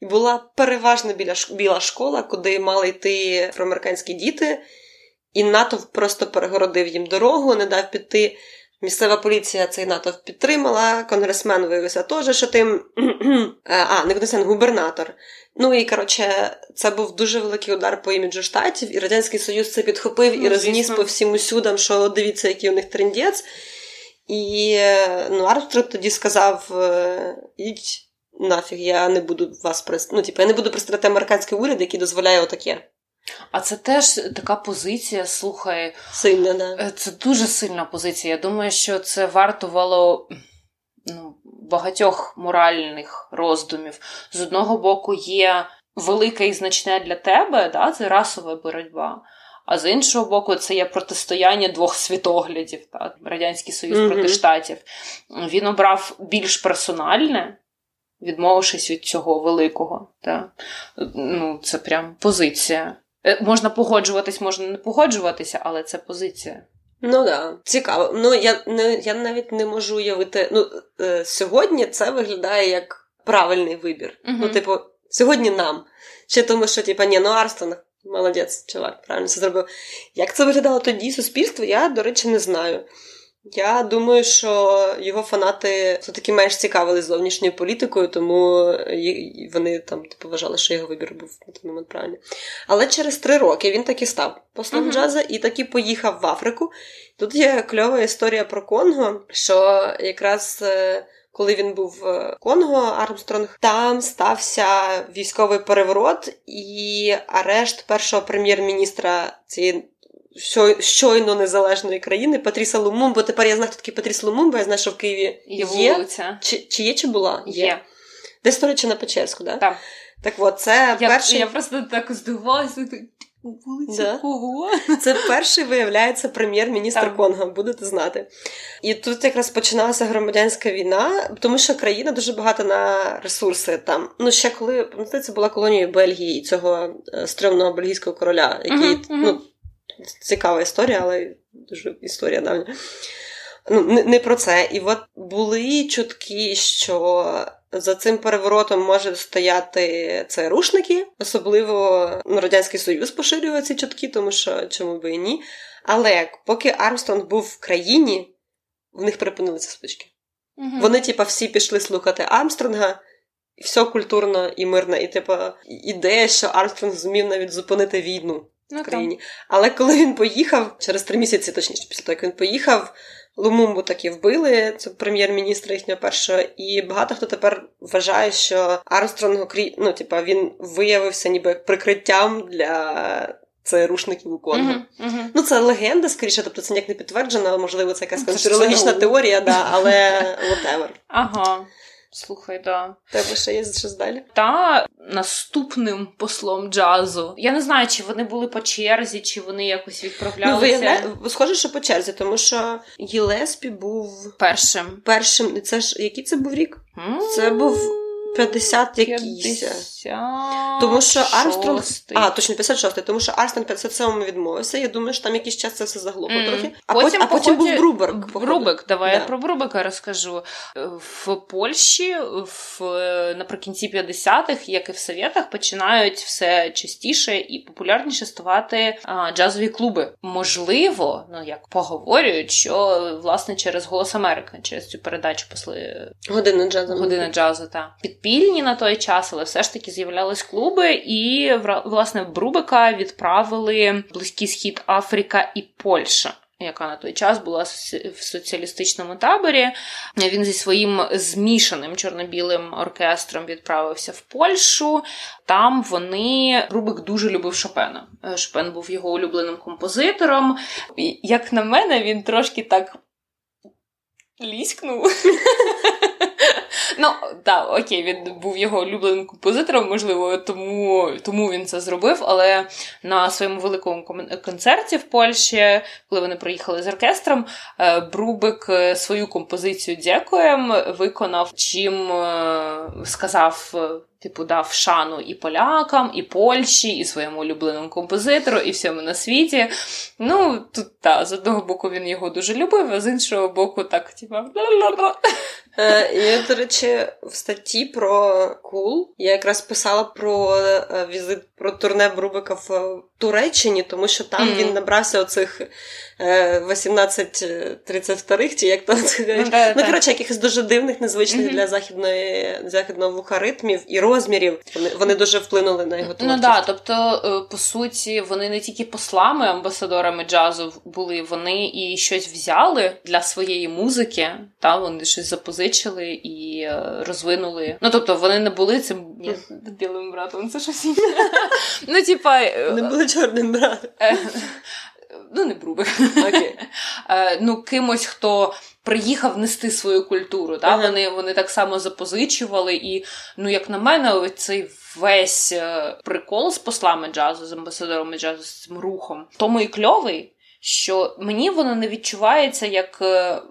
S2: І була переважно біля біла школа, куди мали йти афроамериканські діти, і натовп просто перегородив їм дорогу, не дав піти. Місцева поліція цей натовп підтримала, конгресмен виявився теж, що тим. Е, а, не конгресмен, губернатор. Ну і коротше, це був дуже великий удар по іміджу штатів, і Радянський Союз це підхопив і
S1: Ну,
S2: розніс
S1: звісно.
S2: по всім усюдам, що дивіться, який у них трендець. І е, ну, Армстронг тоді сказав: е, ідь нафіг, я не буду вас прис... ну, типу, я не буду представляти американський уряд, який дозволяє отаке.
S1: А це теж така позиція, слухай,
S2: Сильно, да.
S1: е, це дуже сильна позиція. Я думаю, що це вартувало ну, багатьох моральних роздумів. З одного боку, є велике і значне для тебе, да, це расова боротьба. А з іншого боку, це є протистояння двох світоглядів, та, Радянський Союз
S2: Мгм.
S1: проти штатів. Він обрав більш персональне, відмовившись від цього великого. Та. Ну, це прям позиція. Е, Можна погоджуватись, можна не погоджуватися, але це позиція.
S2: Ну да, цікаво. Ну я не я навіть не можу уявити. Ну е, сьогодні це виглядає як правильний вибір.
S1: Мгм.
S2: Ну, типу, сьогодні нам. Ще тому, що типу, ні, ну Арстон, молодець, чувак, правильно це зробив. Як це виглядало тоді суспільство, я, до речі, не знаю. Я думаю, що його фанати все-таки менш цікавились зовнішньою політикою, тому вони там типу, вважали, що його вибір був на той момент правильний. Але через три роки він таки став послом
S1: Мгм.
S2: джаза і таки поїхав в Африку. Тут є кльова історія про Конго, що якраз. е, Коли він був в Конго, Армстронг, там стався військовий переворот і арешт першого прем'єр-міністра цієї щойно незалежної країни Патріса Лумумбо. Тепер я знаю, хто такий Патріс Лумумбо, я знаю, що в Києві
S1: Є
S2: є. Чи, чи є, чи була?
S1: Є.
S2: Десь, до речі, на Печерську, да?
S1: Так.
S2: Так от, це
S1: Я,
S2: перший.
S1: я просто так здивувалася. Вулиця
S2: Да.
S1: кого?
S2: Це перший, виявляється, прем'єр-міністр
S1: Так.
S2: Конго, будете знати. І тут якраз починалася громадянська війна, тому що країна дуже багата на ресурси там. Ну, ще коли пам'ятаєте, це була колонією Бельгії цього е, стрьомного бельгійського короля, який
S1: мгм.
S2: ну, цікава історія, але дуже історія давня. Ну, не, не про це. І от були чутки, що за цим переворотом може стояти ЦРУшники, особливо ну, Радянський Союз поширює ці чутки, тому що чому би і ні. Але поки Армстронг був в країні, в них припинилися спички.
S1: Мгм.
S2: Вони, типа, всі пішли слухати Армстронга, і все культурно і мирно. І, типа, ідея, що Армстронг зумів навіть зупинити війну
S1: Ну,
S2: в
S1: так.
S2: країні. Але коли він поїхав, через три місяці, точніше, після того, як він поїхав, Лумумбу таки вбили, це прем'єр-міністра їхнього першого, і багато хто тепер вважає, що Армстронг, ну, типа, він виявився ніби прикриттям для ЦРУшників у Конго.
S1: Мгм, мгм.
S2: Ну, це легенда, скоріше, тобто це ніяк не підтверджено, можливо, це якась
S1: Ну, це
S2: конспірологічна теорія, да, але whatever.
S1: Ага. Слухай, да.
S2: Тебе ще є щось далі?
S1: Та наступним послом джазу. Я не знаю, чи вони були по черзі, чи вони якось
S2: Ну, ви, схоже, що по черзі, тому що Єлеспі був
S1: першим.
S2: першим. Це ж який це був рік? Це був 50 якийсь. Тому що Армстронг. А, точно 56-й, тому що Армстронг 57-му відмовився. Я думаю, що там якийсь час це все заглохло
S1: М.
S2: трохи. А потім, а потім був Бруберг.
S1: Брубек, давай
S2: Да.
S1: я про Брубека розкажу. В Польщі в, наприкінці 50-х, як і в Совєтах, починають все частіше і популярніше ставати а, джазові клуби. Можливо, ну як поговорюють, що власне через Голос Америки, через цю передачу посли
S2: Година джазу.
S1: година джазу та підпільні на той час, але все ж таки з'являлись клуби, і власне в Брубека відправили близький схід Африка і Польща. Яка на той час була в соціалістичному таборі. Він зі своїм змішаним чорно-білим оркестром відправився в Польщу. Там вони Рубик дуже любив Шопена. Шопен був його улюбленим композитором. Як на мене, він трошки так ліськнув. Ну, так, окей, він був його улюбленим композитором, можливо, тому, тому він це зробив. Але на своєму великому концерті в Польщі, коли вони приїхали з оркестром, е, Брубик е, свою композицію Дякуєм виконав, чим е, сказав. Е, Типу, дав шану і полякам, і Польщі, і своєму улюбленому композитору, і всьому на світі. Ну, тут та, з одного боку він його дуже любив, а з іншого боку, так, типа.
S2: Е, Я, до речі, в статті про Кул я якраз писала про е, візит про турне Брубика в е, Туреччині, тому що там
S1: Мгм.
S2: він набрався оцих е, 1832 чи як там це кажуть. Ну, коротше, якихось дуже дивних, незвичних
S1: Мгм.
S2: для західної західного вуха ритмів і розмірів. Вони, вони дуже вплинули на його
S1: Ну
S2: творчість.
S1: да, тобто, е, по суті, вони не тільки послами, амбасадорами джазу були, вони і щось взяли для своєї музики, та вони щось запозичили і е, розвинули. Ну тобто, вони не були цим ні, білим братом, це щось інше. Ну, типа, е,
S2: Не були чорним братом.
S1: ну не.
S2: Окей.
S1: Ну, кимось, хто приїхав нести свою культуру. Та?
S2: Ага.
S1: Вони, вони так само запозичували. І, ну, як на мене, цей весь е, прикол з послами джазу, з амбасадорами джазу, з цим рухом, тому і кльовий. Що мені воно не відчувається, як е,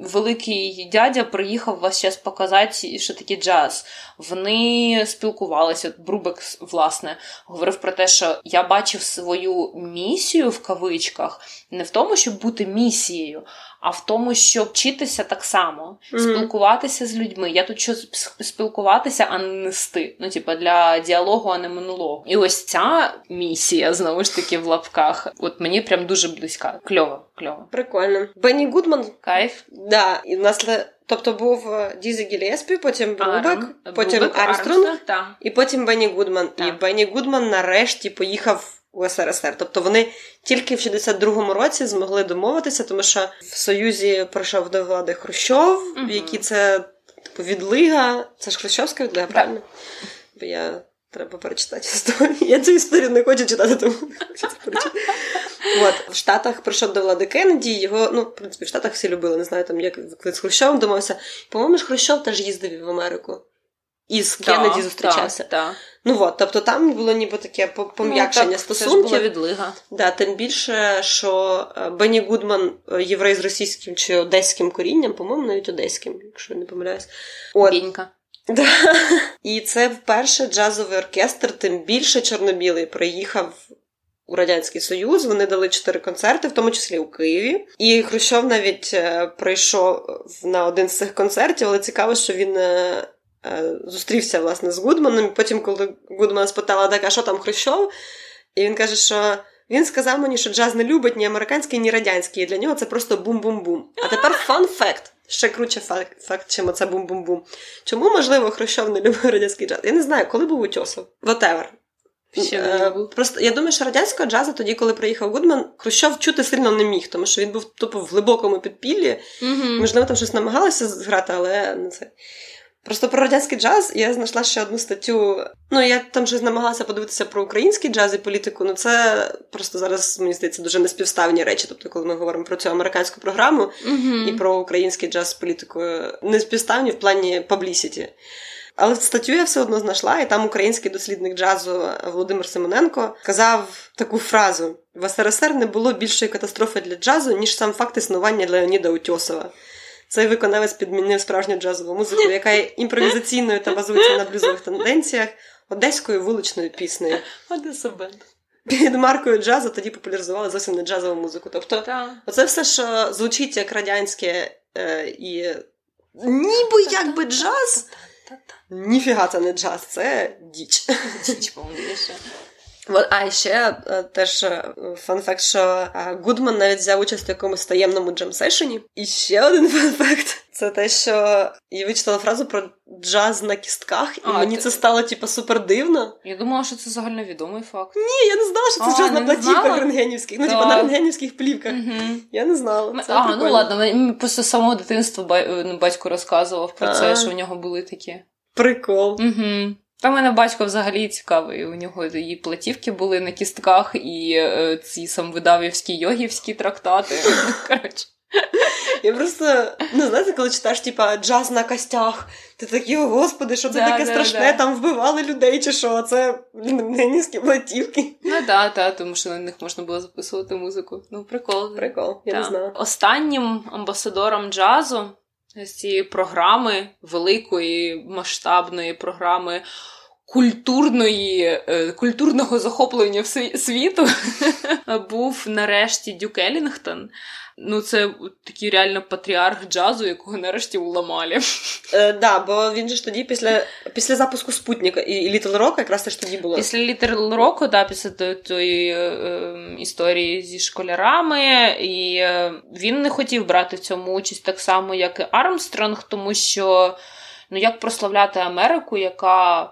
S1: великий дядя приїхав вас зараз показати, що таке джаз. Вони спілкувалися. Брубек, власне, говорив про те, що я бачив свою місію в кавичках не в тому, щоб бути місією, а в тому, щоб вчитися так само, спілкуватися з людьми. Я тут що сп- спілкуватися, а не нести. Ну, типа, для діалогу, а не монологу. І ось ця місія, знову ж таки, в лапках, от мені прям дуже близька. Кльово, кльово.
S2: Прикольно. Бенні Гудман
S1: Кайф.
S2: Да, і в нас ле- тобто був е, Дізі Гілеспі, потім Брубек, потім Армстронг, і потім Бенні Гудман. І
S1: Так.
S2: Бенні Гудман нарешті поїхав у СРСР. Тобто вони тільки в 62-му році змогли домовитися, тому що в Союзі прийшов до влади Хрущов,
S1: Мгм.
S2: в це типу відлига. Це ж Хрущовська відлига,
S1: Так.
S2: правильно? Бо я треба перечитати історію. Я цю історію не хочу читати, тому не хочу перечитати. От, в Штатах прийшов до влади Кеннеді, його, ну, в принципі, в Штатах всі любили, не знаю, там як з Хрущовим домовився. По-моєму, ж Хрущов теж їздив в Америку. І з Кеннеді зустрічався.
S1: Так, так.
S2: Ну от, тобто там було ніби таке пом'якшення
S1: ну, так, Це ж відлига.
S2: Да, тим більше, що е, Бенні Гудман е, єврей з російським чи одеським корінням, по-моєму, навіть одеським, якщо я не помиляюсь. От,
S1: Бінька.
S2: Да. І це вперше джазовий оркестр, тим більше чорнобілий, приїхав у Радянський Союз. Вони дали чотири концерти, в тому числі у Києві. І Хрущов навіть е, прийшов на один з цих концертів, але цікаво, що він. Е, Зустрівся власне з Гудманом. і Потім, коли Гудман спитала, так, а що там Хрущов? І він каже, що він сказав мені, що джаз не любить ні американський, ні радянський. І для нього це просто бум-бум-бум. А тепер фан факт. Ще круче факт, факт чим оце бум-бум-бум. Чому, можливо, Хрущов не любив радянський джаз? Я не знаю, коли був Утьосов. Whatever. Е. Просто я думаю, що радянського джазу тоді, коли приїхав Гудман, Хрущов чути сильно не міг, тому що він був тупо в глибокому підпіллі.
S1: Угу.
S2: Можливо, там щось намагалися зграти, але не це. Просто про радянський джаз я знайшла ще одну статтю. Ну, я там щось намагалася подивитися про український джаз і політику. Ну, це просто зараз, мені здається, дуже неспівставні речі. Тобто, коли ми говоримо про цю американську програму
S1: Угу.
S2: і про український джаз з політикою, неспівставні в плані паблісіті. Але статтю я все одно знайшла, і там український дослідник джазу Володимир Симоненко сказав таку фразу: в СРСР не було більшої катастрофи для джазу, ніж сам факт існування Леоніда Утьосова. Цей виконавець підмінив справжню джазову музику, яка є імпровізаційною та базується на блюзових тенденціях, одеською вуличною піснею.
S1: Одеса Бенд.
S2: Під маркою джазу тоді популяризували зовсім не джазову музику. Тобто,
S1: Так.
S2: оце все, що звучить як радянське е, і ніби якби джаз. Ніфіга це не джаз, це діч.
S1: Діч повніша.
S2: От, а ще е, теж fun fact, що е, Гудман навіть взяв участь у якомусь таємному джем-сешені. І ще один fun fact це те, що я вичитала фразу про джаз на кістках, і
S1: А,
S2: мені
S1: ти-
S2: це стало типу супер дивно.
S1: Я думала, що це загальновідомий факт.
S2: Ні, я не знала, що це
S1: А,
S2: джаз на платівках рентгенівських. Ну, типу на рентгенівських плівках.
S1: Угу.
S2: Я не знала. Це
S1: а, ну ладно, мені просто з самого дитинства ну, батько розказував про це, що у нього були такі.
S2: Прикол.
S1: Угу. Та мене батько взагалі цікавий. У нього і платівки були на кістках, і е, ці самвидавівські йогівські трактати. Коротше.
S2: Я просто ну знаєте, коли читаєш, типа джаз на костях, ти такий, о господи, що це
S1: Да,
S2: таке
S1: да,
S2: страшне,
S1: да.
S2: там вбивали людей, чи що, а це низькі платівки.
S1: Ну так, так, тому що на них можна було записувати музику. Ну, прикол.
S2: Прикол, я не знала.
S1: Останнім амбасадором джазу з цієї програми, великої масштабної програми культурної, е, культурного захоплення світу був нарешті Дюк Елінгтон. Ну, це такий реально патріарх джазу, якого нарешті уламали.
S2: Е, да, бо він же ж тоді після, після запуску Спутника і, і Little Rock якраз теж тоді було.
S1: Після Літер року, да, після тої, е, е, історії зі школярами, і е, він не хотів брати в цьому участь так само, як і Армстронг, тому що ну як прославляти Америку, яка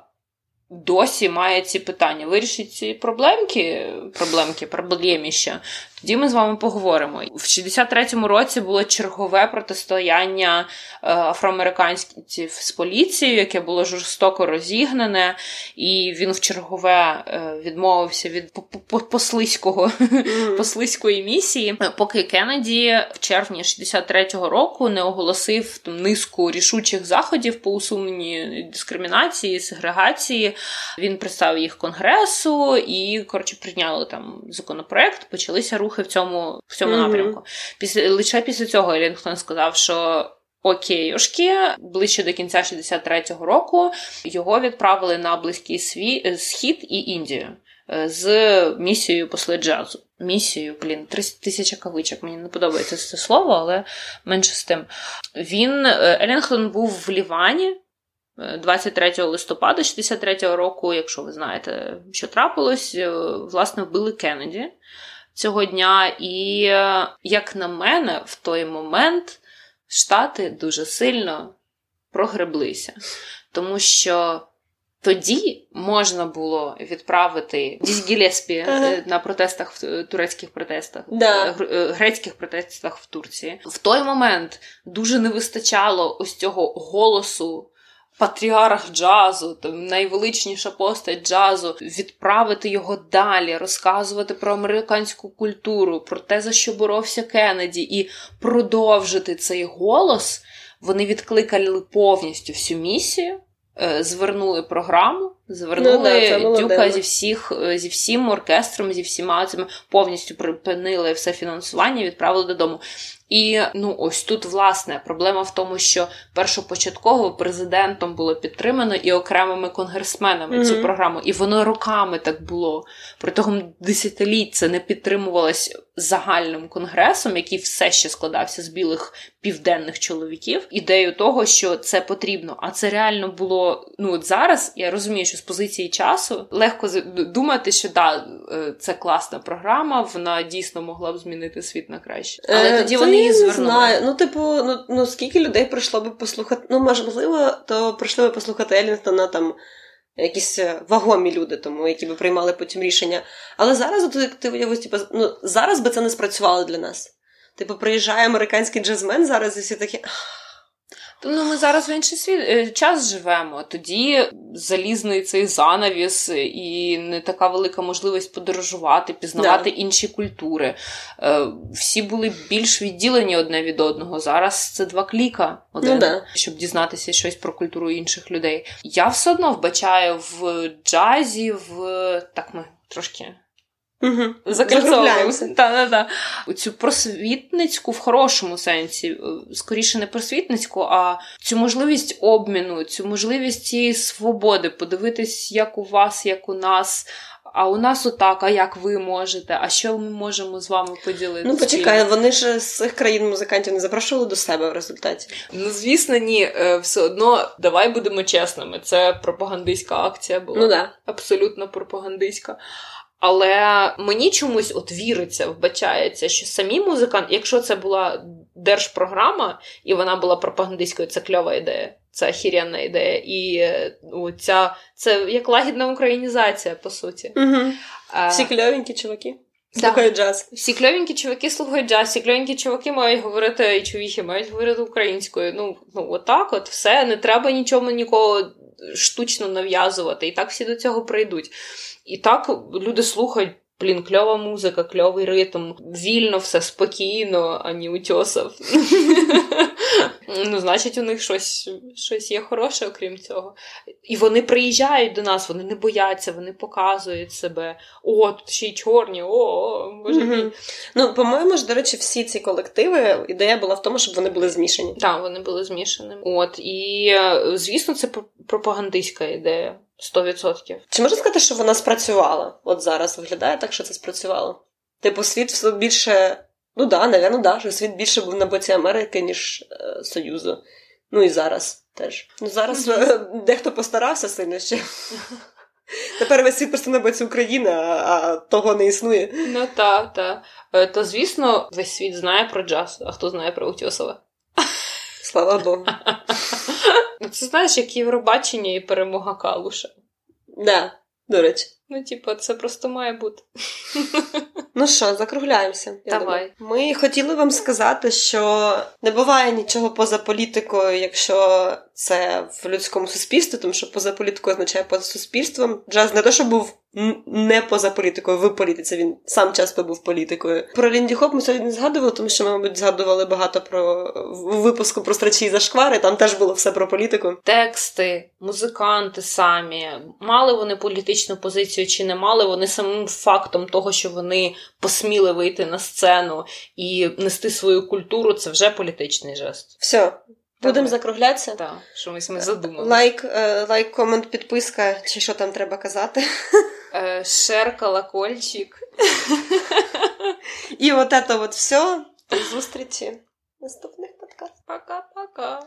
S1: досі має ці питання. Вирішить ці проблемки, проблемки, проблеміща. Тоді ми з вами поговоримо. В 63-му році було чергове протистояння е, афроамериканців з поліцією, яке було жорстоко розігнане, і він в чергове е, відмовився від по- по- послизького послизької місії, е, поки Кеннеді в червні 63-го року не оголосив там низку рішучих заходів по усуненні дискримінації, сегрегації. Він представив їх конгресу і коротше прийняли там законопроект. Почалися рухи в цьому в цьому
S2: Мгм.
S1: напрямку. Після лише після цього Елінгтон сказав, що. Окейошки, ближче до кінця 63-го року його відправили на близький сві... е, схід і Індію е, з місією посли джазу. Місією, блін, 30 тисяча кавичок. Мені не подобається це слово, але менше з тим. Він е, Елінгтон був в Лівані. е, 23 листопада 63-го року, якщо ви знаєте, що трапилось, е, власне, вбили Кеннеді цього дня. І, е, як на мене, в той момент Штати дуже сильно прогреблися, тому що тоді можна було відправити Дізь Гілеспі
S2: Ага.
S1: е, на протестах в е, турецьких протестах,
S2: Да.
S1: гр- грецьких протестах в Турції. В той момент дуже не вистачало ось цього голосу. Патріарх джазу, найвеличніша постать джазу, відправити його далі, розказувати про американську культуру, про те, за що боровся Кеннеді, і продовжити цей голос. Вони відкликали повністю всю місію е, звернули програму, звернули
S2: Ну да,
S1: дюка зі всіх е, зі всім оркестром, зі всіма цими повністю припинили все фінансування, відправили додому. І ну ось тут власне проблема в тому, що першопочатково президентом було підтримано і окремими конгресменами цю програму, і воно роками так було. Протягом десятиліть це не підтримувалось загальним конгресом, який все ще складався з білих південних чоловіків. Ідею того, що це потрібно. А це реально було. Ну от зараз я розумію, що з позиції часу легко думати, що да, е, це класна програма, вона дійсно могла б змінити світ на краще. Але
S2: Е,
S1: тоді вони її
S2: не
S1: звернули.
S2: знаю. Ну, типу, ну, ну скільки людей прийшло би послухати. Ну, можливо, то прийшли би послухати Елінгтона там. Якісь е, вагомі люди, тому які би приймали потім рішення. Але зараз, от, ти уявиш, типу, ну, зараз би це не спрацювало для нас. Типу, приїжджає американський джазмен зараз, і всі такі.
S1: Ну, ми зараз в інший світ е, час живемо. Тоді залізний цей занавіс і не така велика можливість подорожувати, пізнавати
S2: Да.
S1: інші культури. Е, Всі були більш відділені одне від одного. Зараз це два кліка, один,
S2: Ну да.
S1: щоб дізнатися щось про культуру інших людей. Я все одно вбачаю в джазі, в так ми трошки
S2: Угу.
S1: та. Цю просвітницьку в хорошому сенсі, е, скоріше не просвітницьку, а цю можливість обміну, цю можливість цієї свободи, подивитись, як у вас, як у нас. А у нас отак, а як ви можете? А що ми можемо з вами поділити?
S2: Ну, почекай, вони ж з цих країн музикантів не запрошували до себе в результаті.
S1: Ну, звісно, ні, Е, все одно давай будемо чесними. Це пропагандистська акція була.
S2: Ну да.
S1: абсолютно пропагандистська. Але мені чомусь от віриться, вбачається, що самі музиканти, якщо це була держпрограма і вона була пропагандистською, це кльова ідея, це хірянна ідея. І е, ну, ця, це як лагідна українізація, по суті.
S2: Угу.
S1: А,
S2: Всі кльовенькі чуваки.
S1: Да.
S2: Слухають джаз.
S1: всі кльовенькі чуваки слухають джаз, всі кльовенькі чуваки мають говорити і чувіхи мають говорити українською. Ну, ну отак, от все, не треба нічому нікого штучно нав'язувати. І так всі до цього прийдуть. І так люди слухають. Блін, кльова музика, кльовий ритм, вільно, все спокійно, ані утьосав. ну, значить, у них щось, щось є хороше, окрім цього. І вони приїжджають до нас, вони не бояться, вони показують себе. О, тут ще й чорні, о, о боже мій.
S2: Ну, по-моєму ж, до речі, всі ці колективи, ідея була в тому, щоб вони були змішані.
S1: Так, вони були змішаними. От, і е, звісно, це пропагандистська ідея. 100%.
S2: Чи можна сказати, що вона спрацювала? От зараз виглядає так, що це спрацювало. Типу, світ все більше. Ну да, напевно, да, що світ більше був на боці Америки, ніж е, Союзу. Ну і зараз теж. Ну зараз е, дехто постарався сильно ще. Тепер весь світ просто на боці України, а, а того не існує.
S1: Ну так, так. Е, То, звісно, весь світ знає про джаз, а хто знає про Утьосова?
S2: Слава Богу.
S1: Це знаєш, як Євробачення і перемога Калуша.
S2: Да, до речі.
S1: Ну, типу, це просто має бути.
S2: Ну що, закругляємося. я
S1: Давай.
S2: думаю. Ми хотіли вам сказати, що не буває нічого поза політикою, якщо це в людському суспільстві, тому що поза політикою означає поза суспільством. Джаз не те, що був не поза політикою, в політиці. Він сам часто був політикою. Про Лінді Хоп ми сьогодні не згадували, тому що ми, мабуть, згадували багато про випуску про страчі і зашквари. Там теж було все про політику.
S1: Тексти, музиканти самі, мали вони політичну позицію чи не мали, вони самим фактом того, що вони посміли вийти на сцену і нести свою культуру, це вже політичний жест.
S2: Все, будемо закруглятися.
S1: Так, що ми ми задумали.
S2: Лайк, е, лайк, комент, підписка, чи що там треба казати.
S1: Е, Шер, колокольчик.
S2: І от це от все. До зустрічі наступних подкастах.
S1: Пока-пока.